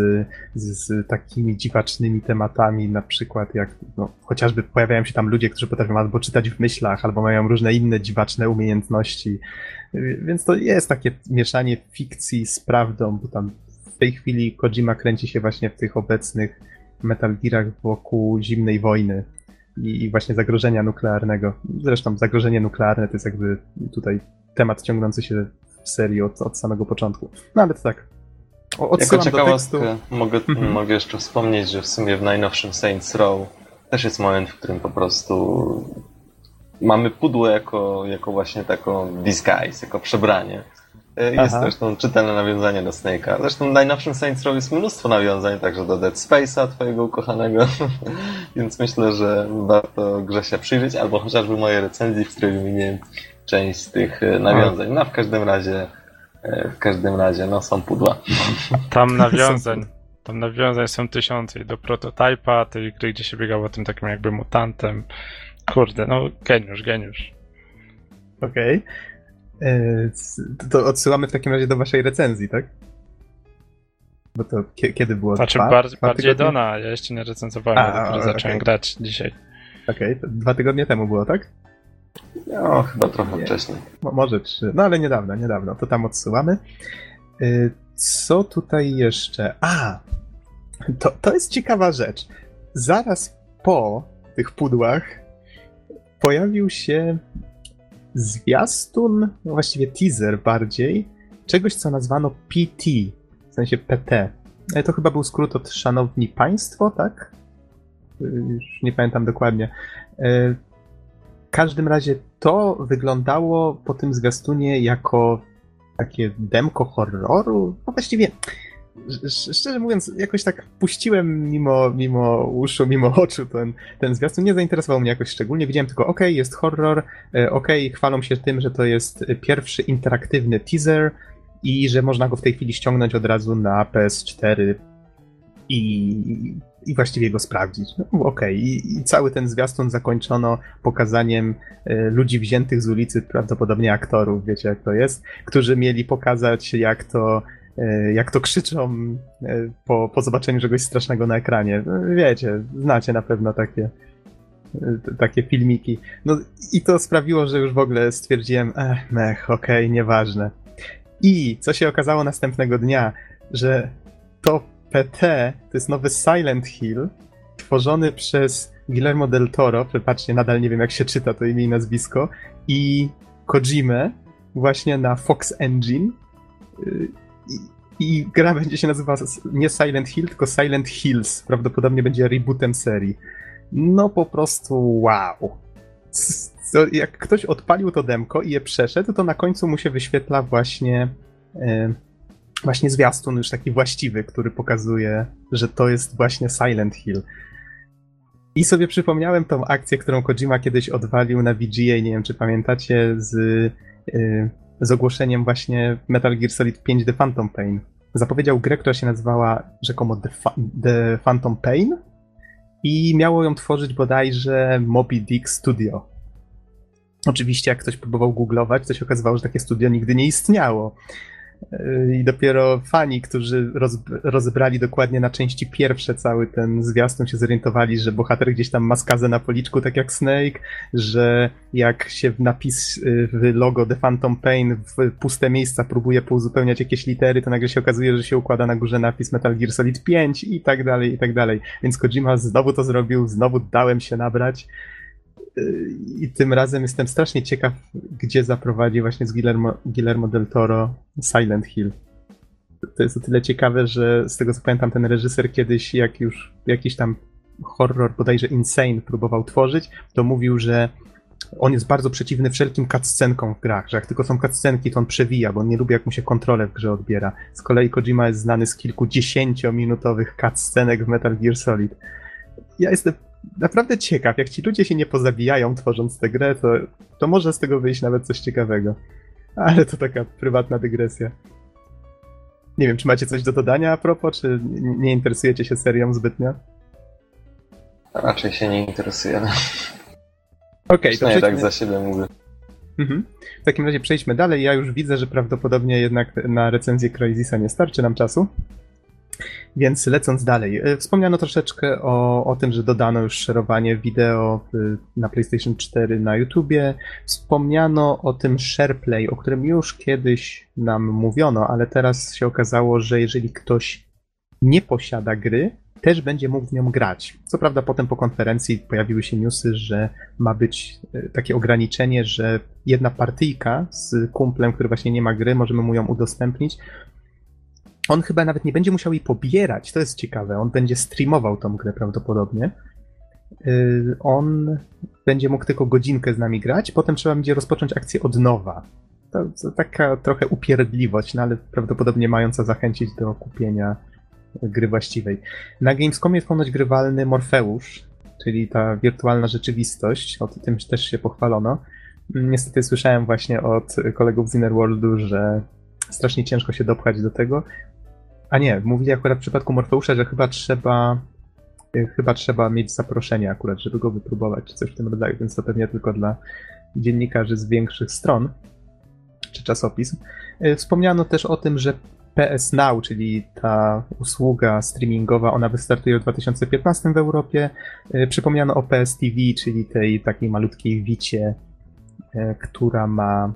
z, z takimi dziwacznymi tematami, na przykład jak no, chociażby pojawiają się tam ludzie, którzy potrafią albo czytać w myślach, albo mają różne inne dziwaczne umiejętności. Więc to jest takie mieszanie fikcji z prawdą, bo tam w tej chwili Kojima kręci się właśnie w tych obecnych Metal Gearach wokół zimnej wojny i, właśnie zagrożenia nuklearnego. Zresztą zagrożenie nuklearne to jest jakby tutaj temat ciągnący się w serii od, od samego początku. No ale to tak. O, Jako ciekawostkę mogę, Mhm. mogę jeszcze wspomnieć, że w sumie w najnowszym Saints Row też jest moment, w którym po prostu mamy pudło jako, jako właśnie taką disguise, jako przebranie. E, Jest Aha. zresztą czytelne nawiązanie do Snake'a. Zresztą w najnowszym Saints Row jest mnóstwo nawiązań, także do Dead Space'a, twojego ukochanego. *laughs* Więc myślę, że warto Grzesia przyjrzeć, albo chociażby moje recenzji, w której wymieniłem część z tych e, nawiązań. No w każdym razie, e, w każdym razie, no są pudła. Tam *laughs* nawiązań. Tam nawiązań są tysiące i do prototypa tej gry, gdzie się biegało tym takim jakby mutantem. Kurde, no geniusz, geniusz. Okej. E, c- To odsyłamy w takim razie do waszej recenzji, tak? Bo to kie- kiedy było? Znaczy Dwa? bar- Dwa bardziej? Dona, ja jeszcze nie recenzowałem, A, dopiero okej. zacząłem grać dzisiaj. Okej, to dwa tygodnie temu było, tak? No, chyba trochę Nie. wcześniej. Mo- może trzy, no ale niedawno, niedawno, to tam odsyłamy. Y, Co tutaj jeszcze? A, to, to jest ciekawa rzecz. Zaraz po tych pudłach pojawił się zwiastun, no właściwie teaser bardziej, czegoś co nazwano PT, w sensie PT. E, To chyba był skrót od Szanowni Państwo, tak? Y, Już nie pamiętam dokładnie. W każdym razie to wyglądało po tym zwiastunie jako takie demko horroru. No właściwie, sz- szczerze mówiąc, jakoś tak puściłem mimo, mimo uszu, mimo oczu ten, ten zwiastun. Nie zainteresował mnie jakoś szczególnie. Widziałem tylko, ok, jest horror, e, ok, chwalą się tym, że to jest pierwszy interaktywny teaser i że można go w tej chwili ściągnąć od razu na PS4 i, i właściwie go sprawdzić. No, Okej, I, i cały ten zwiastun zakończono pokazaniem e, ludzi wziętych z ulicy, prawdopodobnie aktorów, wiecie jak to jest, którzy mieli pokazać jak to, e, jak to krzyczą e, po, po zobaczeniu czegoś strasznego na ekranie. No, Wiecie, znacie na pewno takie, takie filmiki. No i to sprawiło, że już w ogóle stwierdziłem, ech, mech, okej, nieważne. I co się okazało następnego dnia, że to PT to jest nowy Silent Hill, tworzony przez Guillermo del Toro, wybaczcie, nadal nie wiem jak się czyta to imię i nazwisko, i Kojimę właśnie na Fox Engine. Y, I, I gra będzie się nazywała nie Silent Hill, tylko Silent Hills. Prawdopodobnie będzie rebootem serii. No po prostu wow. Jak ktoś odpalił to demko i je przeszedł, to na końcu mu się wyświetla właśnie e, właśnie zwiastun już taki właściwy, który pokazuje, że to jest właśnie Silent Hill. I sobie przypomniałem tą akcję, którą Kojima kiedyś odwalił na VGA, nie wiem czy pamiętacie, z, y, z ogłoszeniem właśnie Metal Gear Solid 5 The Phantom Pain. Zapowiedział grę, która się nazywała rzekomo The, Fa- The Phantom Pain i miało ją tworzyć bodajże Moby Dick Studio. Oczywiście, jak ktoś próbował googlować, to się okazywało, że takie studio nigdy nie istniało. I dopiero fani, którzy roz, rozbrali dokładnie na części pierwsze cały ten zwiastun, się zorientowali, że bohater gdzieś tam ma skazę na policzku, tak jak Snake, że jak się w napis yy, w logo The Phantom Pain w puste miejsca próbuje pouzupełniać jakieś litery, to nagle się okazuje, że się układa na górze napis Metal Gear Solid 5 i tak dalej, i tak dalej. Więc Kojima znowu to zrobił, znowu dałem się nabrać. I tym razem jestem strasznie ciekaw, gdzie zaprowadzi właśnie z Guillermo, Guillermo del Toro Silent Hill. To jest o tyle ciekawe, że z tego co pamiętam, ten reżyser kiedyś, jak już jakiś tam horror, bodajże Insane próbował tworzyć, to mówił, że on jest bardzo przeciwny wszelkim cutscenkom w grach, że jak tylko są cutscenki, to on przewija, bo on nie lubi, jak mu się kontrolę w grze odbiera. Z kolei Kojima jest znany z kilkudziesięciominutowych cutscenek w Metal Gear Solid. Ja jestem naprawdę ciekaw, jak ci ludzie się nie pozabijają tworząc tę grę, to, to może z tego wyjść nawet coś ciekawego. Ale to taka prywatna dygresja. Nie wiem, czy macie coś do dodania a propos, czy nie interesujecie się serią zbytnio? Raczej się nie interesujemy. Okej, to *laughs* Przynajmniej przejdźmy... tak za siebie mówię. Mhm. W takim razie przejdźmy dalej. Ja już widzę, że prawdopodobnie jednak na recenzję Crysisa nie starczy nam czasu. Więc lecąc dalej, e, wspomniano troszeczkę o, o tym, że dodano już szerowanie wideo y, na PlayStation 4 na YouTubie. Wspomniano o tym SharePlay, o którym już kiedyś nam mówiono, ale teraz się okazało, że jeżeli ktoś nie posiada gry, też będzie mógł w nią grać. Co prawda potem po konferencji pojawiły się newsy, że ma być e, takie ograniczenie, że jedna partyjka z kumplem, który właśnie nie ma gry, możemy mu ją udostępnić. On chyba nawet nie będzie musiał jej pobierać, to jest ciekawe. On będzie streamował tą grę prawdopodobnie. y, on będzie mógł tylko godzinkę z nami grać, potem trzeba będzie rozpocząć akcję od nowa. To, to taka trochę upierdliwość, no ale prawdopodobnie mająca zachęcić do kupienia gry właściwej. Na Gamescomie jest ponoć grywalny Morfeusz, czyli ta wirtualna rzeczywistość, o tym też się pochwalono. Niestety słyszałem właśnie od kolegów z Innerworldu, że strasznie ciężko się dopchać do tego. A nie, mówili akurat w przypadku Morfeusza, że chyba trzeba chyba trzeba mieć zaproszenie akurat, żeby go wypróbować, czy coś w tym rodzaju, więc to pewnie tylko dla dziennikarzy z większych stron, czy czasopism. Wspomniano też o tym, że PS Now, czyli ta usługa streamingowa, ona wystartuje w 2015 w Europie. Przypomniano o PS TV, czyli tej takiej malutkiej wicie, która ma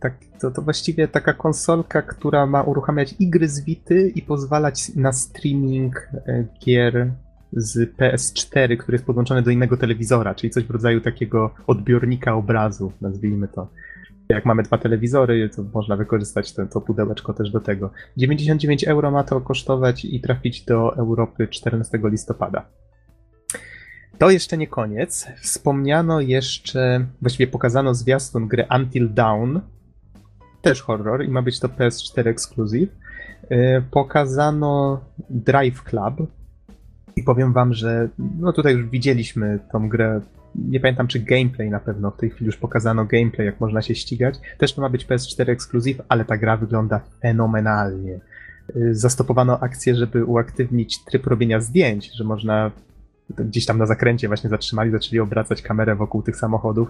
tak, to, to właściwie taka konsolka, która ma uruchamiać igry z i pozwalać na streaming e, gier z PS4, który jest podłączony do innego telewizora, czyli coś w rodzaju takiego odbiornika obrazu, nazwijmy to. Jak mamy dwa telewizory, to można wykorzystać to, to pudełeczko też do tego. 99 euro ma to kosztować i trafić do Europy 14 listopada. To jeszcze nie koniec. Wspomniano jeszcze, właściwie pokazano zwiastun gry Until Dawn, też horror i ma być to PS4 Exclusive. Y, pokazano Drive Club i powiem wam, że no tutaj już widzieliśmy tą grę. Nie pamiętam, czy gameplay na pewno w tej chwili już pokazano gameplay, jak można się ścigać. Też to ma być PS4 Exclusive, ale ta gra wygląda fenomenalnie. Y, zastopowano akcję, żeby uaktywnić tryb robienia zdjęć, że można gdzieś tam na zakręcie właśnie zatrzymali, zaczęli obracać kamerę wokół tych samochodów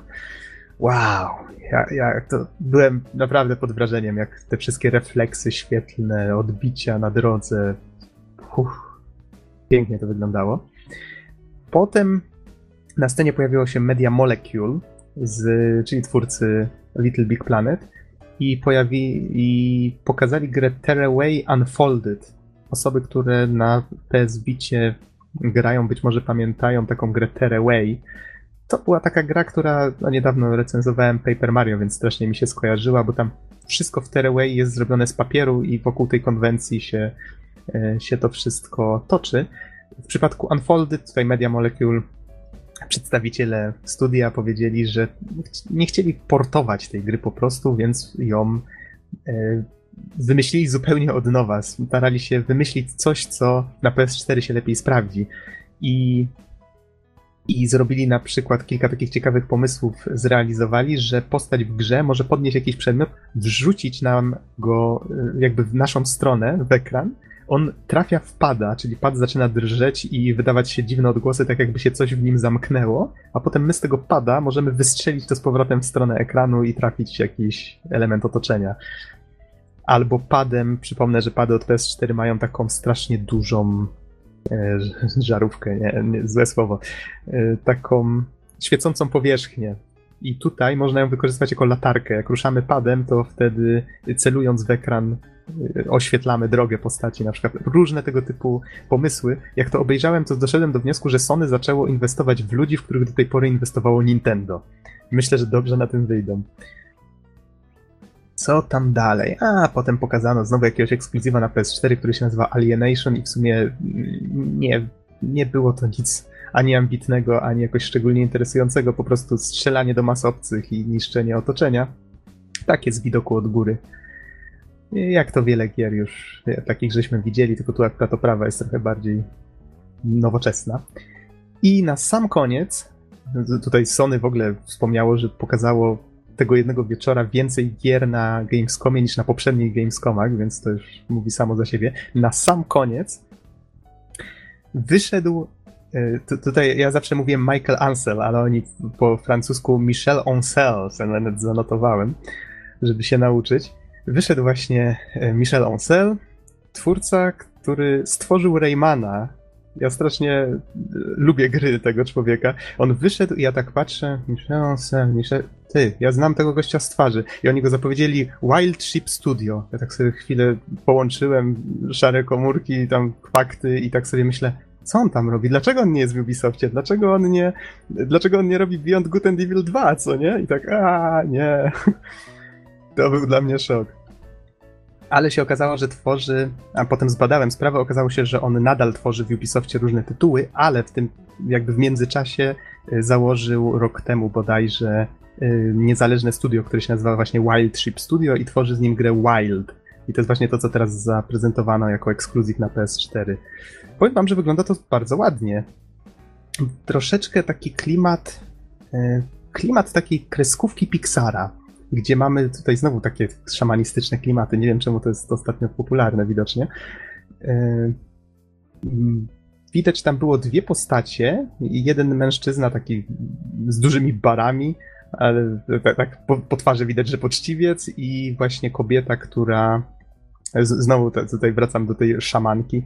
wow, ja, ja to byłem naprawdę pod wrażeniem, jak te wszystkie refleksy świetlne, odbicia na drodze. Pięknie to wyglądało. Potem na scenie pojawiło się Media Molecule, z, czyli twórcy Little Big Planet, i, pojawi, i pokazali grę Terraway Unfolded. Osoby, które na PS Vicie grają, być może pamiętają taką grę Terraway, to była taka gra, która no, niedawno recenzowałem Paper Mario, więc strasznie mi się skojarzyła, bo tam wszystko w Terraway jest zrobione z papieru i wokół tej konwencji się, e, się to wszystko toczy. W przypadku Unfolded, tutaj Media Molecule, przedstawiciele studia powiedzieli, że nie chcieli portować tej gry po prostu, więc ją e, wymyślili zupełnie od nowa. Starali się wymyślić coś, co na PS4 się lepiej sprawdzi. I i zrobili na przykład kilka takich ciekawych pomysłów, zrealizowali, że postać w grze może podnieść jakiś przedmiot, wrzucić nam go y, jakby w naszą stronę, w ekran. On trafia w pada, czyli pad zaczyna drżeć i wydawać się dziwne odgłosy, tak jakby się coś w nim zamknęło, a potem my z tego pada możemy wystrzelić to z powrotem w stronę ekranu i trafić jakiś element otoczenia. Albo padem, przypomnę, że pady od PS4 mają taką strasznie dużą E, *laughs* żarówkę, nie, nie, złe słowo, e, taką świecącą powierzchnię. I tutaj można ją wykorzystywać jako latarkę. Jak ruszamy padem, to wtedy celując w ekran e, oświetlamy drogę postaci, na przykład różne tego typu pomysły. Jak to obejrzałem, to doszedłem do wniosku, że Sony zaczęło inwestować w ludzi, w których do tej pory inwestowało Nintendo. Myślę, że dobrze na tym wyjdą. Co tam dalej? A, potem pokazano znowu jakiegoś ekskluzywa na PS4, który się nazywa Alienation i w sumie nie, nie było to nic ani ambitnego, ani jakoś szczególnie interesującego, po prostu strzelanie do mas obcych i niszczenie otoczenia. Takie z widoku od góry. Jak to wiele gier już takich żeśmy widzieli, tylko tu akurat oprawa jest trochę bardziej nowoczesna. I na sam koniec, tutaj Sony w ogóle wspomniało, że pokazało tego jednego wieczora więcej gier na Gamescomie niż na poprzednich Gamescomach, więc to już mówi samo za siebie. Na sam koniec wyszedł e, tutaj ja zawsze mówiłem Michael Ansel, ale oni po francusku Michel Ancel, nawet zanotowałem, żeby się nauczyć. Wyszedł właśnie e, Michel Ancel, twórca, który stworzył Raymana. Ja strasznie e, lubię gry tego człowieka. On wyszedł i ja tak patrzę, Ancel, Michel ty, ja znam tego gościa z twarzy. I oni go zapowiedzieli Wild Ship Studio. Ja tak sobie chwilę połączyłem szare komórki, tam fakty i tak sobie myślę, co on tam robi? Dlaczego on nie jest w Ubisoftie? Dlaczego on nie, dlaczego on nie robi Beyond Good and Evil 2, co nie? I tak, a nie. *laughs* To był dla mnie szok. Ale się okazało, że tworzy, a potem zbadałem sprawę, okazało się, że on nadal tworzy w Ubisoftie różne tytuły, ale w tym jakby w międzyczasie y, założył rok temu bodajże y, niezależne studio, które się nazywa właśnie Wild Ship Studio i tworzy z nim grę Wild. I to jest właśnie to, co teraz zaprezentowano jako ekskluzyw na PS4. Powiem wam, że wygląda to bardzo ładnie. Troszeczkę taki klimat, y, klimat takiej kreskówki Pixara gdzie mamy tutaj znowu takie szamanistyczne klimaty. Nie wiem, czemu to jest ostatnio popularne widocznie. E, widać tam było dwie postacie. Jeden mężczyzna taki z dużymi barami, ale tak po, po twarzy widać, że poczciwiec i właśnie kobieta, która znowu tutaj wracam do tej szamanki,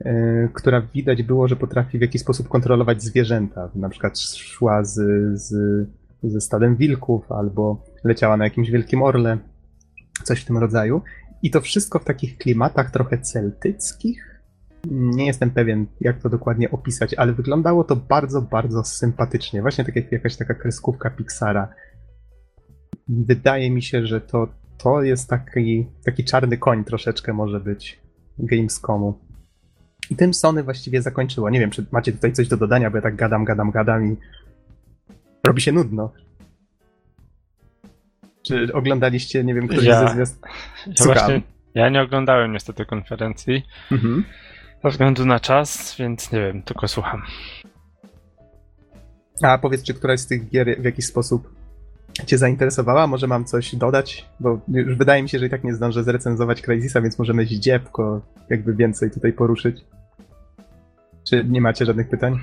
e, która widać było, że potrafi w jakiś sposób kontrolować zwierzęta. Na przykład szła z, z, ze stadem wilków albo leciała na jakimś wielkim orle, coś w tym rodzaju. I to wszystko w takich klimatach trochę celtyckich. Nie jestem pewien, jak to dokładnie opisać, ale wyglądało to bardzo, bardzo sympatycznie. Właśnie tak jak jakaś taka kreskówka Pixara. Wydaje mi się, że to, to jest taki, taki czarny koń troszeczkę może być Gamescomu. I tym Sony właściwie zakończyło. Nie wiem, czy macie tutaj coś do dodania, bo ja tak gadam, gadam, gadam i robi się nudno. Czy oglądaliście, nie wiem, któryś ja, ze zwiast... Ja, właśnie, ja nie oglądałem niestety konferencji. Mhm. Ze względu na czas, więc nie wiem, tylko słucham. A powiedz, czy któraś z tych gier w jakiś sposób Cię zainteresowała? Może mam coś dodać? Bo już wydaje mi się, że i tak nie zdążę zrecenzować Crysisa, więc możemy dziebko jakby więcej tutaj poruszyć. Czy nie macie żadnych pytań?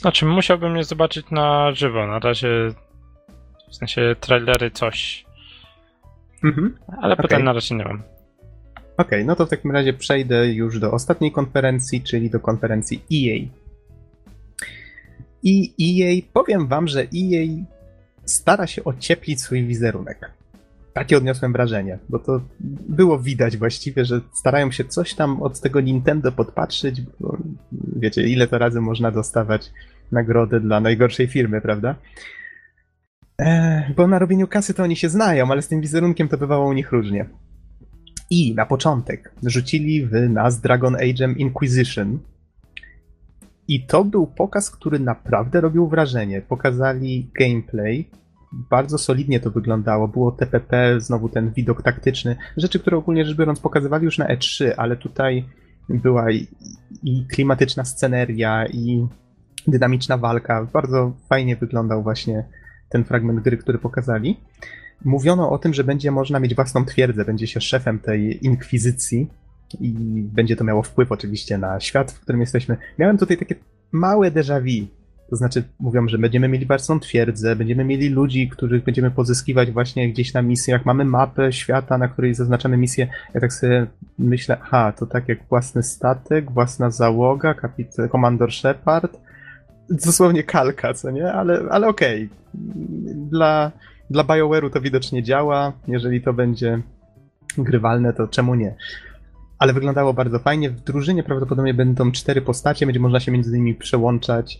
Znaczy, musiałbym je zobaczyć na żywo. Na razie w sensie trailery coś Mhm. Ale okay. pytań na razie nie mam. Okej, okay, no to w takim razie przejdę już do ostatniej konferencji, czyli do konferencji EA. I EA, powiem wam, że EA stara się ocieplić swój wizerunek. Takie odniosłem wrażenie, bo to było widać właściwie, że starają się coś tam od tego Nintendo podpatrzyć, bo wiecie, ile to razy można dostawać nagrody dla najgorszej firmy, prawda? Bo na robieniu kasy to oni się znają, ale z tym wizerunkiem to bywało u nich różnie. I na początek rzucili w nas Dragon Age'em Inquisition. I to był pokaz, który naprawdę robił wrażenie. Pokazali gameplay, bardzo solidnie to wyglądało. Było TPP, znowu ten widok taktyczny. Rzeczy, które ogólnie rzecz biorąc pokazywali już na E3, ale tutaj była i klimatyczna sceneria, i dynamiczna walka. Bardzo fajnie wyglądał właśnie ten fragment gry, który pokazali, mówiono o tym, że będzie można mieć własną twierdzę, będzie się szefem tej inkwizycji i będzie to miało wpływ oczywiście na świat, w którym jesteśmy. Miałem tutaj takie małe déjà vu. To znaczy, mówią, że będziemy mieli własną twierdzę, będziemy mieli ludzi, których będziemy pozyskiwać właśnie gdzieś na misjach. Mamy mapę świata, na której zaznaczamy misję. Ja tak sobie myślę, aha, to tak jak własny statek, własna załoga, kapit komandor Shepard, dosłownie kalka, co nie? Ale, ale okej. Okay. Dla, dla BioWare'u to widocznie działa. Jeżeli to będzie grywalne, to czemu nie? Ale wyglądało bardzo fajnie. W drużynie prawdopodobnie będą cztery postacie, będzie można się między nimi przełączać.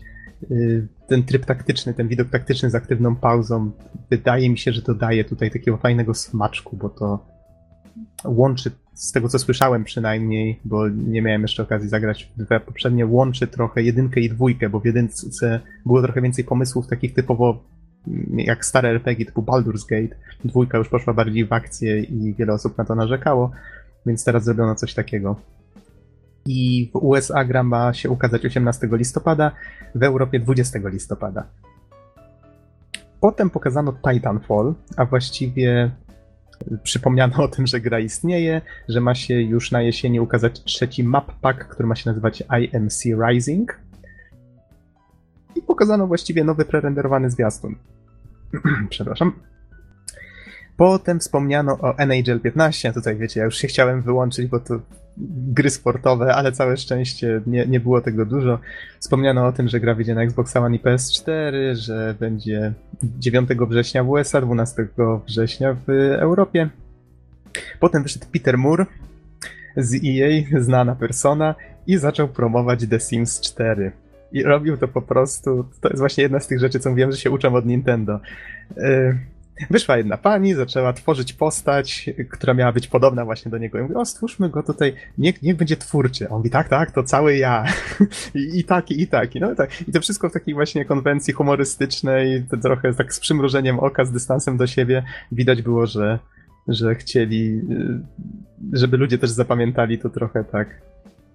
Y, ten tryb taktyczny, ten widok taktyczny z aktywną pauzą, wydaje mi się, że to daje tutaj takiego fajnego smaczku, bo to łączy z tego co słyszałem przynajmniej, bo nie miałem jeszcze okazji zagrać w dwa poprzednie, łączy trochę jedynkę i dwójkę, bo w jedynce było trochę więcej pomysłów takich typowo mm, jak stare RPG typu Baldur's Gate. Dwójka już poszła bardziej w akcję i wiele osób na to narzekało, więc teraz zrobiono coś takiego. I w USA gra ma się ukazać 18 listopada, w Europie 20 listopada. Potem pokazano Titanfall, a właściwie Przypomniano o tym, że gra istnieje, że ma się już na jesieni ukazać trzeci map pack, który ma się nazywać IMC Rising. I pokazano właściwie nowy prerenderowany zwiastun. *clears throat* Przepraszam. Potem wspomniano o NHL 15. Tutaj wiecie, ja już się chciałem wyłączyć, bo to gry sportowe, ale całe szczęście nie, nie było tego dużo. Wspomniano o tym, że gra wyjdzie na Xbox One i PS4, że będzie 9 września w USA, 12 września w Europie. Potem wyszedł Peter Moore z EA, znana persona, i zaczął promować The Sims 4. I robił to po prostu. To jest właśnie jedna z tych rzeczy, co mówiłem, że się uczą od Nintendo. Wyszła jedna pani, zaczęła tworzyć postać, która miała być podobna właśnie do niego. I mówi, o, stwórzmy go tutaj, niech, niech będzie twórczy. On mówi, tak, tak, to cały ja. *laughs* I, i taki, i taki. No, tak. I to wszystko w takiej właśnie konwencji humorystycznej, to trochę tak z przymrużeniem oka, z dystansem do siebie. Widać było, że, że chcieli, y, żeby ludzie też zapamiętali to trochę tak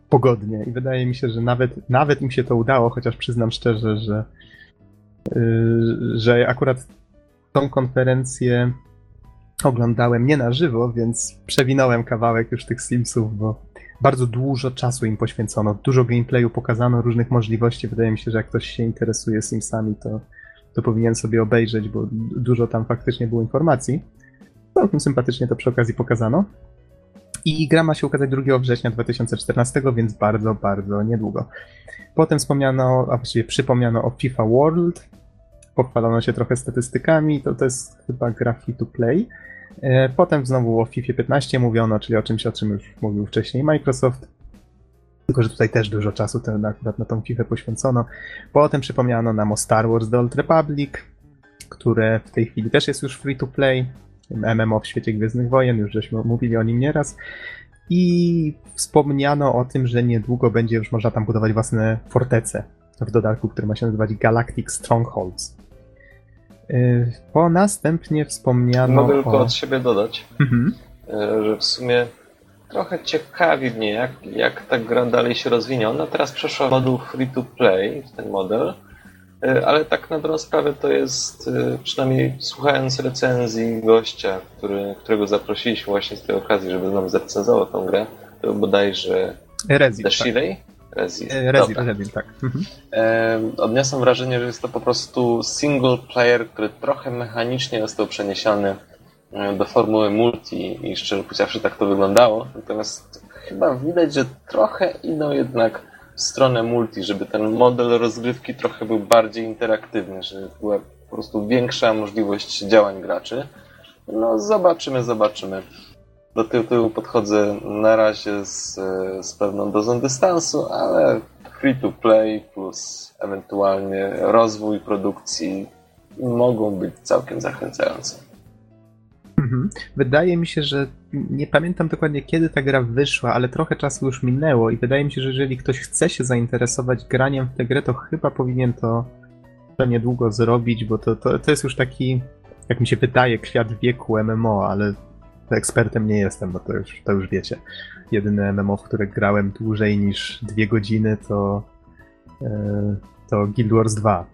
pogodnie. I wydaje mi się, że nawet, nawet im się to udało, chociaż przyznam szczerze, że, yy, że akurat tą konferencję oglądałem nie na żywo, więc przewinąłem kawałek już tych Simsów, bo bardzo dużo czasu im poświęcono, dużo gameplayu pokazano, różnych możliwości. Wydaje mi się, że jak ktoś się interesuje Simsami, to, to powinien sobie obejrzeć, bo dużo tam faktycznie było informacji. Całkiem sympatycznie to przy okazji pokazano. I gra ma się ukazać 2 września 2014, więc bardzo, bardzo niedługo. Potem wspomniano, a właściwie przypomniano o FIFA World. Pochwalono się trochę statystykami, to, to jest chyba gra free to play. E, potem znowu o FIFA 15 mówiono, czyli o czymś, o czym już mówił wcześniej Microsoft. Tylko, że tutaj też dużo czasu ten, akurat na tą FIFA poświęcono. Potem przypomniano nam o Star Wars The Old Republic, które w tej chwili też jest już free to play. MMO w świecie Gwiezdnych Wojen, już żeśmy mówili o nim nieraz. I wspomniano o tym, że niedługo będzie już można tam budować własne fortece w dodatku, który ma się nazywać Galactic Strongholds. Y, po następnie wspomniano. Mogę tylko o... od siebie dodać, mhm. Y, że w sumie trochę ciekawi mnie, jak, jak ta gra dalej się rozwinie. Ona teraz przeszła moduł free to play, ten model, y, ale tak na dobrą sprawę to jest, przynajmniej słuchając recenzji gościa, który, którego zaprosiliśmy właśnie z tej okazji, żeby nam zrecenzował tą grę, to bodajże Rezi, The tak. Shirley? Rezi. Rezi, Rezi, tak. Mhm. E, odniosłem wrażenie, że jest to po prostu single player, który trochę mechanicznie został przeniesiony e, do formuły multi i szczerze powiedziawszy tak to wyglądało. Natomiast chyba widać, że trochę idą jednak w stronę multi, żeby ten model rozgrywki trochę był bardziej interaktywny, żeby była po prostu większa możliwość działań graczy. No zobaczymy, zobaczymy. Do tytułu podchodzę na razie z, z pewną dozą dystansu, ale free to play plus ewentualnie rozwój produkcji mogą być całkiem zachęcające. Mhm. Wydaje mi się, że nie pamiętam dokładnie kiedy ta gra wyszła, ale trochę czasu już minęło i wydaje mi się, że jeżeli ktoś chce się zainteresować graniem w tę grę, to chyba powinien to, niedługo zrobić, bo to, to, to jest już taki, jak mi się wydaje, kwiat wieku MMO, ale ekspertem nie jestem, bo to już, to już wiecie. Jedyne MMO, w które grałem dłużej niż dwie godziny, to, yy, to Guild Wars 2.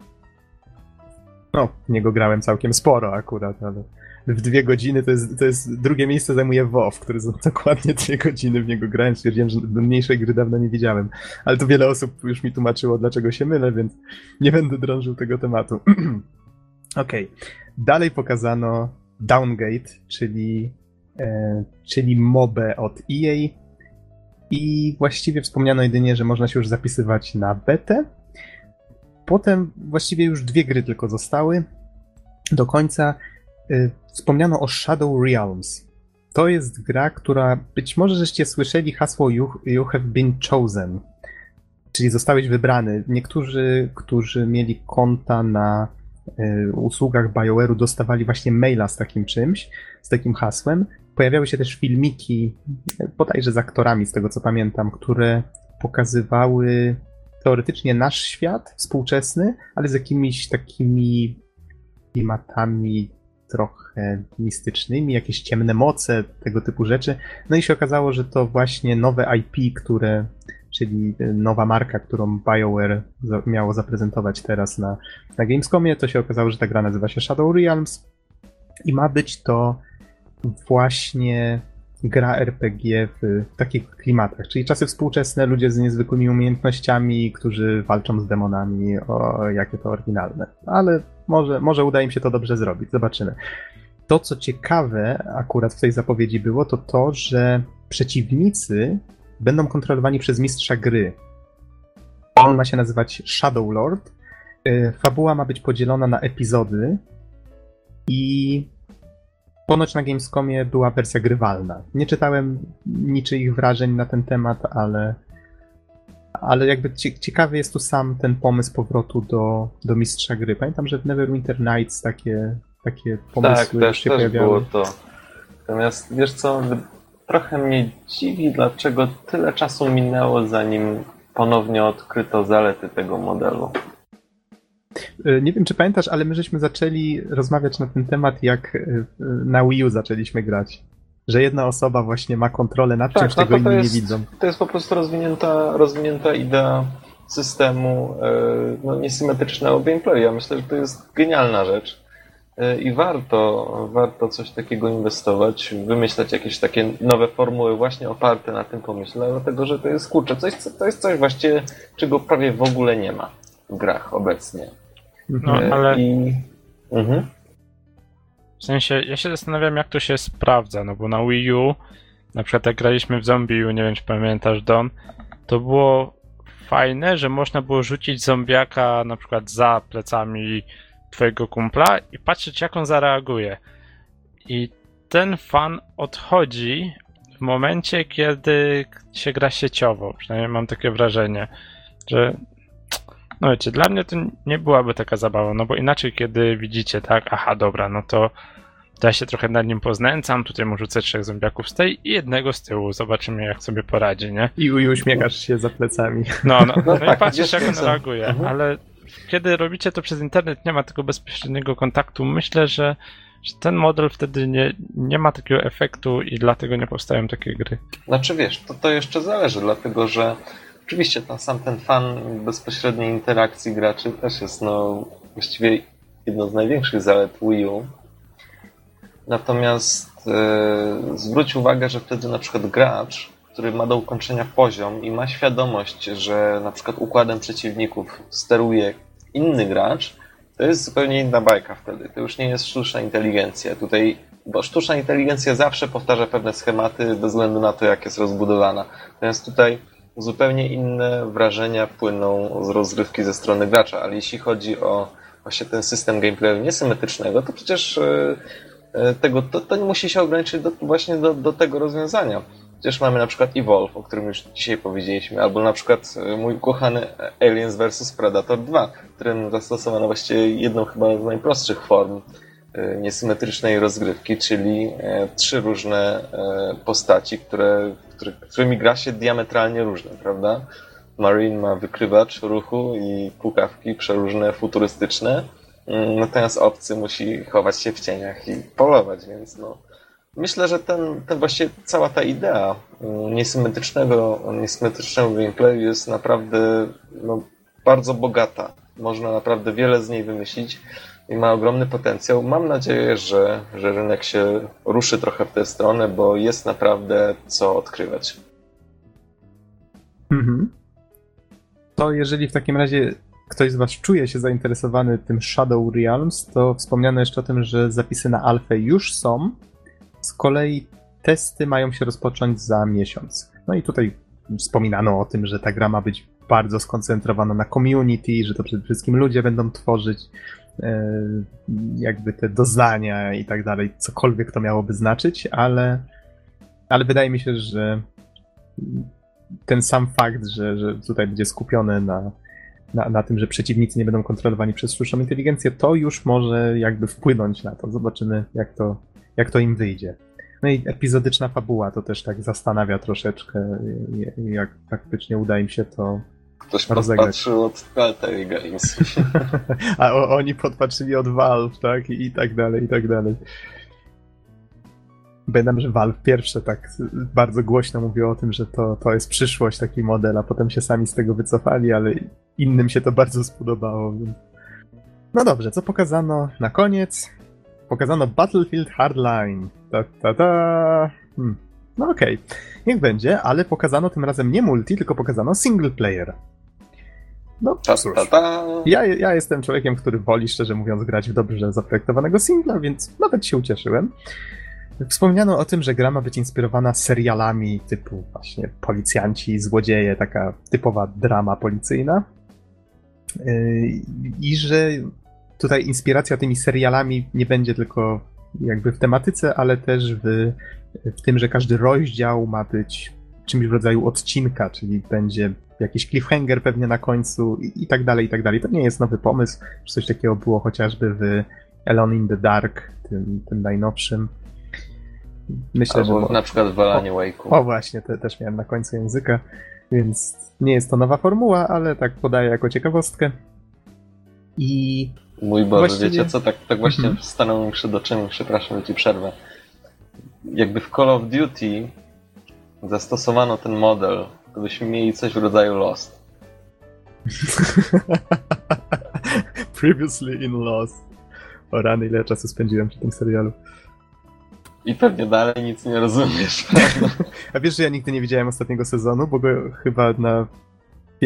No, niego grałem całkiem sporo akurat, ale w dwie godziny to jest, to jest drugie miejsce zajmuje WoW, który dokładnie dwie godziny w niego grałem. Stwierdziłem, że mniejszej gry dawno nie widziałem. Ale to wiele osób już mi tłumaczyło, dlaczego się mylę, więc nie będę drążył tego tematu. *clears throat* Okej. Okay. Dalej pokazano Downgate, czyli E, czyli MOBę od EA. I właściwie wspomniano jedynie, że można się już zapisywać na betę. Potem właściwie już dwie gry tylko zostały. Do końca e, wspomniano o Shadow Realms. To jest gra, która być może żeście słyszeli hasło You, you have been chosen, czyli zostałeś wybrany. Niektórzy, którzy mieli konta na y, usługach BioWare'u dostawali właśnie maila z takim czymś, z takim hasłem pojawiały się też filmiki, bodajże z aktorami, z tego co pamiętam, które pokazywały teoretycznie nasz świat współczesny, ale z jakimiś takimi klimatami trochę mistycznymi, jakieś ciemne moce, tego typu rzeczy. No i się okazało, że to właśnie nowe IP, które, czyli nowa marka, którą BioWare miało zaprezentować teraz na, na Gamescomie, to się okazało, że ta gra nazywa się Shadow Realms i ma być to właśnie gra RPG w takich klimatach, czyli czasy współczesne, ludzie z niezwykłymi umiejętnościami, którzy walczą z demonami, o jakie to oryginalne. Ale może, może uda im się to dobrze zrobić, zobaczymy. To, co ciekawe akurat w tej zapowiedzi było, to to, że przeciwnicy będą kontrolowani przez mistrza gry. On ma się nazywać Shadow Lord. Y, fabuła ma być podzielona na epizody i Ponoć na Gamescomie była wersja grywalna. Nie czytałem niczyich wrażeń na ten temat, ale, ale jakby ciekawy jest tu sam ten pomysł powrotu do, do mistrza gry. Pamiętam, że w Neverwinter Nights takie, takie pomysły tak, już też, się też pojawiały. było to. Natomiast wiesz co, trochę mnie dziwi, dlaczego tyle czasu minęło, zanim ponownie odkryto zalety tego modelu. E, Nie wiem, czy pamiętasz, ale my żeśmy zaczęli rozmawiać na ten temat, jak e, na Wii U zaczęliśmy grać. Że jedna osoba właśnie ma kontrolę nad Tak, czymś, no inni jest- nie widzą. To jest po prostu rozwinięta, rozwinięta idea systemu e, no, niesymetrycznego gameplayu. Ja myślę, że to jest genialna rzecz. I warto, warto coś takiego inwestować, wymyślać jakieś takie nowe formuły właśnie oparte na tym pomyśle, dlatego że to jest kurczę, coś, co- to jest coś właściwie, czego prawie w ogóle nie ma w grach obecnie. No, E, ale I... Mhm. w sensie, ja się zastanawiam, jak to się sprawdza, no bo na Wii U, na przykład jak graliśmy w Zombie U, nie wiem, czy pamiętasz, Don, to było fajne, że można było rzucić zombiaka na przykład za plecami twojego kumpla i patrzeć, jak on zareaguje. I ten fan odchodzi w momencie, kiedy się gra sieciowo. Przynajmniej mam takie wrażenie, że no wiecie, dla mnie to nie byłaby taka zabawa, no bo inaczej, kiedy widzicie, tak, aha, dobra, no to, to ja się trochę nad nim poznęcam, tutaj mu rzucę trzech zombiaków z tej i jednego z tyłu, zobaczymy jak sobie poradzi, nie? I, I uśmiechasz się za plecami. No, no, no, i *laughs* tak, patrzysz jak on reaguje, Mhm. ale kiedy robicie to przez internet, nie ma tego bezpośredniego kontaktu, myślę, że, że ten model wtedy nie, nie ma takiego efektu i dlatego nie powstają takie gry. Znaczy wiesz, to, to jeszcze zależy, dlatego że oczywiście ten sam ten fan bezpośredniej interakcji graczy też jest no właściwie jedną z największych zalet Wii U. Natomiast e, zwróć uwagę, że wtedy na przykład gracz, który ma do ukończenia poziom i ma świadomość, że na przykład układem przeciwników steruje inny gracz, to jest zupełnie inna bajka wtedy. To już nie jest sztuczna inteligencja. Tutaj, bo sztuczna inteligencja zawsze powtarza pewne schematy bez względu na to, jak jest rozbudowana. Natomiast tutaj zupełnie inne wrażenia płyną z rozgrywki ze strony gracza, ale jeśli chodzi o właśnie ten system gameplayu niesymetrycznego, to przecież e, e, tego, to, to nie musi się ograniczyć do, właśnie do, do tego rozwiązania. Przecież mamy na przykład Evolve, o którym już dzisiaj powiedzieliśmy, albo na przykład e, mój ukochany Aliens vs Predator 2, w którym zastosowano właściwie jedną chyba z najprostszych form niesymetrycznej rozgrywki, czyli trzy różne postaci, które, które, którymi gra się diametralnie różne, prawda? Marine ma wykrywacz ruchu i pukawki przeróżne, futurystyczne, mm, natomiast obcy musi chować się w cieniach i polować, więc no, Myślę, że ten, ten właściwie cała ta idea mm, niesymetrycznego, niesymetrycznego gameplayu jest naprawdę no, bardzo bogata. Można naprawdę wiele z niej wymyślić i ma ogromny potencjał. Mam nadzieję, że, że rynek się ruszy trochę w tę stronę, bo jest naprawdę co odkrywać. Mhm. To jeżeli w takim razie ktoś z Was czuje się zainteresowany tym Shadow Realms, to wspomniano jeszcze o tym, że zapisy na alfę już są. Z kolei testy mają się rozpocząć za miesiąc. No i tutaj wspominano o tym, że ta gra ma być bardzo skoncentrowana na community, że to przede wszystkim ludzie będą tworzyć jakby te doznania i tak dalej, cokolwiek to miałoby znaczyć, ale, ale wydaje mi się, że ten sam fakt, że, że tutaj będzie skupione na, na, na tym, że przeciwnicy nie będą kontrolowani przez sztuczną inteligencję, to już może jakby wpłynąć na to. Zobaczymy, jak to, jak to im wyjdzie. No i epizodyczna fabuła to też tak zastanawia troszeczkę, jak faktycznie uda im się to. Ktoś Rozegrać. podpatrzył od Telltale Games. *laughs* A o, oni podpatrzyli od Valve, tak? I, I tak dalej, i tak dalej. Pamiętam, że Valve pierwsze tak bardzo głośno mówiło o tym, że to, to jest przyszłość, taki model, a potem się sami z tego wycofali, ale innym się to bardzo spodobało. Więc... No dobrze, co pokazano na koniec? Pokazano Battlefield Hardline. Ta, ta, ta. Hmm. No okej, niech będzie, ale pokazano tym razem nie multi, tylko pokazano single player. No Ta, ta, ta. Ja, ja jestem człowiekiem, który woli, szczerze mówiąc, grać w dobrze zaprojektowanego singla, więc nawet się ucieszyłem. Wspomniano o tym, że gra ma być inspirowana serialami typu właśnie policjanci, złodzieje, taka typowa drama policyjna. Yy, I że tutaj inspiracja tymi serialami nie będzie tylko jakby w tematyce, ale też w, w tym, że każdy rozdział ma być czymś w rodzaju odcinka, czyli będzie jakiś cliffhanger pewnie na końcu i, i tak dalej, i tak dalej. To nie jest nowy pomysł. Coś takiego było chociażby w Alone in the Dark, tym, tym najnowszym. Myślę, Albo że. na przykład w Alanie Wake'u. O właśnie, te też miałem na końcu języka, więc nie jest to nowa formuła, ale tak podaję jako ciekawostkę. I Mój Boże, Właściwie- wiecie co, tak, tak właśnie mi przed oczyma, przepraszam, że ci przerwę. Jakby w Call of Duty zastosowano ten model, to byśmy mieli coś w rodzaju Lost. *laughs* Previously in Lost. O rany, ile czasu spędziłem przy tym serialu. I pewnie dalej nic nie rozumiesz? *laughs* A wiesz, że ja nigdy nie widziałem ostatniego sezonu, bo go chyba na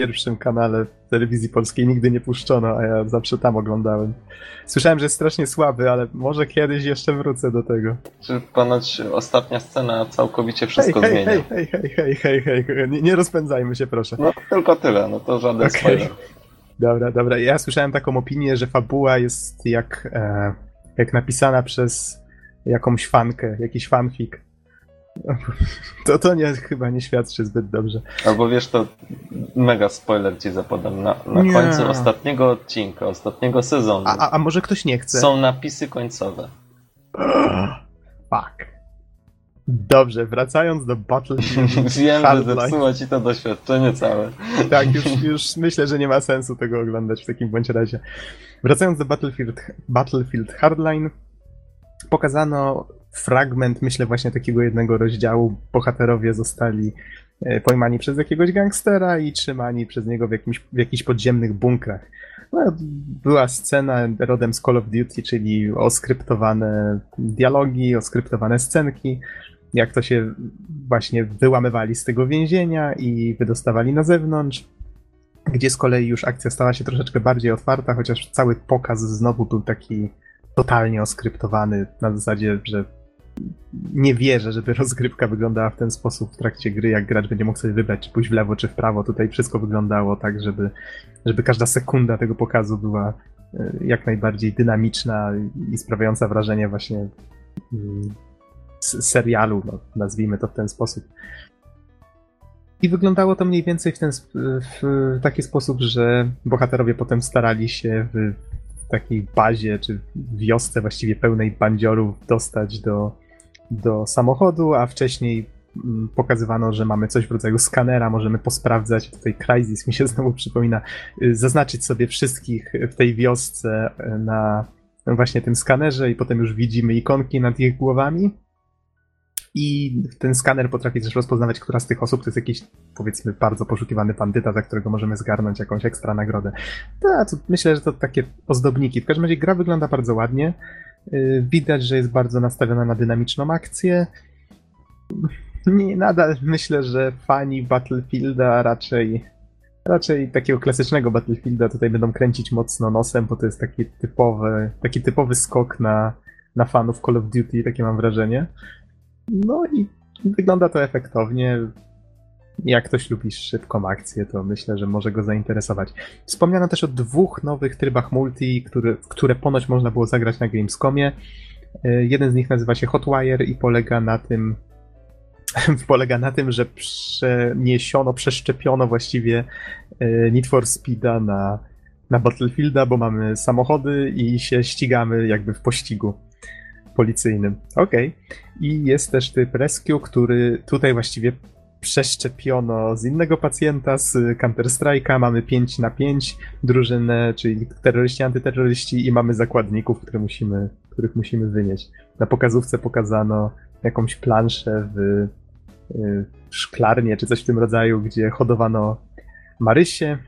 pierwszym kanale telewizji polskiej nigdy nie puszczono, a ja zawsze tam oglądałem. Słyszałem, że jest strasznie słaby, ale może kiedyś jeszcze wrócę do tego. Czy ponoć ostatnia scena całkowicie wszystko hej, zmienia. hej, hej, hej, hej, hej, hej, hej. Nie, nie rozpędzajmy się, proszę. No tylko tyle, no to żaden Okej. spoiler. Dobra, dobra. Ja słyszałem taką opinię, że fabuła jest jak, e, jak napisana przez jakąś fankę, jakiś fanfic. To, to nie, chyba nie świadczy zbyt dobrze. Albo wiesz, to mega spoiler ci zapodam. Na, na Nie. końcu ostatniego odcinka, ostatniego sezonu A, a, a może ktoś nie chce? są napisy końcowe. *gasps* Fuck. Dobrze, wracając do Battlefield *laughs* Wiem, że zepsuło ci to doświadczenie całe. Tak, już, już myślę, że nie ma sensu tego oglądać w takim bądź razie. Wracając do Battlefield, Battlefield Hardline, pokazano fragment, myślę, właśnie takiego jednego rozdziału. Bohaterowie zostali e, pojmani przez jakiegoś gangstera i trzymani przez niego w, jakimś, w jakichś podziemnych bunkrach. No, była scena rodem z Call of Duty, czyli oskryptowane dialogi, oskryptowane scenki, jak to się właśnie wyłamywali z tego więzienia i wydostawali na zewnątrz, gdzie z kolei już akcja stała się troszeczkę bardziej otwarta, chociaż cały pokaz znowu był taki totalnie oskryptowany na zasadzie, że nie wierzę, żeby rozgrywka wyglądała w ten sposób w trakcie gry, jak gracz będzie mógł sobie wybrać, czy pójść w lewo, czy w prawo. Tutaj wszystko wyglądało tak, żeby, żeby każda sekunda tego pokazu była e, jak najbardziej dynamiczna i sprawiająca wrażenie właśnie mm, serialu, no, nazwijmy to w ten sposób. I wyglądało to mniej więcej w, ten, w taki sposób, że bohaterowie potem starali się w takiej bazie, czy wiosce właściwie pełnej bandziorów dostać do, do samochodu, a wcześniej mm, pokazywano, że mamy coś w rodzaju skanera, możemy posprawdzać, tutaj Crysis mi się znowu przypomina, y, zaznaczyć sobie wszystkich w tej wiosce y, na właśnie tym skanerze i potem już widzimy ikonki nad ich głowami. I ten skaner potrafi też rozpoznawać, która z tych osób to jest jakiś, powiedzmy, bardzo poszukiwany bandyta, za którego możemy zgarnąć jakąś ekstra nagrodę. Ta, to myślę, że to takie ozdobniki. W każdym razie gra wygląda bardzo ładnie. Yy, Widać, że jest bardzo nastawiona na dynamiczną akcję. Nie, nadal myślę, że fani Battlefielda raczej raczej takiego klasycznego Battlefielda tutaj będą kręcić mocno nosem, bo to jest taki typowy, taki typowy skok na, na fanów Call of Duty, takie mam wrażenie. No i wygląda to efektownie. Jak ktoś lubi szybką akcję, to myślę, że może go zainteresować. Wspomniano też o dwóch nowych trybach multi, które, które ponoć można było zagrać na Gamescomie. Y, Jeden z nich nazywa się Hotwire i polega na tym, *laughs* polega na tym, że przeniesiono, przeszczepiono właściwie y, Need for Speeda na, na Battlefielda, bo mamy samochody i się ścigamy jakby w pościgu policyjnym. Okej. I jest też typ Rescue, który tutaj właściwie przeszczepiono z innego pacjenta z Counter-Strike'a. Mamy 5 na 5 drużynę, czyli terroryści, antyterroryści i mamy zakładników, które musimy, których musimy wynieść. Na pokazówce pokazano jakąś planszę w y, szklarnię czy coś w tym rodzaju, gdzie hodowano Marysię.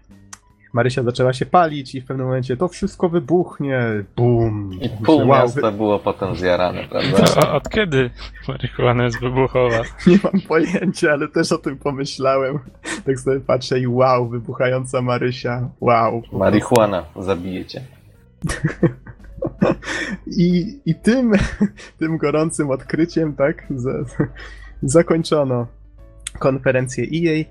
Marysia zaczęła się palić i w pewnym momencie to wszystko wybuchnie. Bum. I pół wow, miasta było potem zjarane, prawda? *laughs* To, od kiedy marihuana jest wybuchowa? *laughs* Nie mam pojęcia, ale też o tym pomyślałem. Tak sobie patrzę i wow, wybuchająca Marysia. Wow. Marihuana zabije cię. I, i tym, tym gorącym odkryciem, tak, za, zakończono konferencję EA.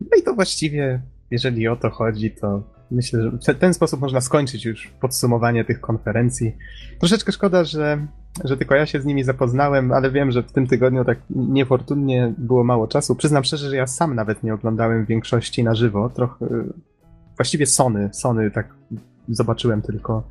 No i to właściwie, jeżeli o to chodzi, to myślę, że w te- ten sposób można skończyć już podsumowanie tych konferencji. Troszeczkę szkoda, że, że tylko ja się z nimi zapoznałem, ale wiem, że w tym tygodniu tak niefortunnie było mało czasu. Przyznam szczerze, że ja sam nawet nie oglądałem większości na żywo. Trochę, właściwie Sony, Sony tak zobaczyłem tylko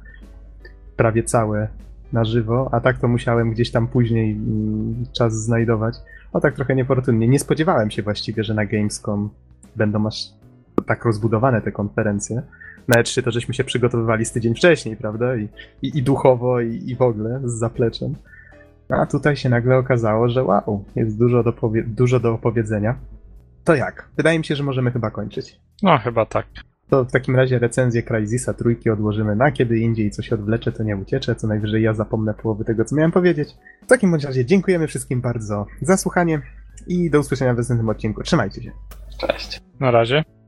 prawie całe na żywo, a tak to musiałem gdzieś tam później mm, czas znajdować. O tak trochę niefortunnie. Nie spodziewałem się właściwie, że na Gamescom będą aż tak rozbudowane te konferencje. Na E3 to żeśmy się przygotowywali z tydzień wcześniej, prawda? I, i, i duchowo, i, i w ogóle z zapleczem. A tutaj się nagle okazało, że wow, jest dużo do, dużo do opowiedzenia. To jak? Wydaje mi się, że możemy chyba kończyć. No, chyba tak. To w takim razie recenzję Crysisa trójki odłożymy na kiedy indziej, co się odwlecze, to nie uciecze, co najwyżej ja zapomnę połowy tego, co miałem powiedzieć. W takim bądź razie dziękujemy wszystkim bardzo za słuchanie i do usłyszenia w następnym odcinku. Trzymajcie się. Cześć. Na razie.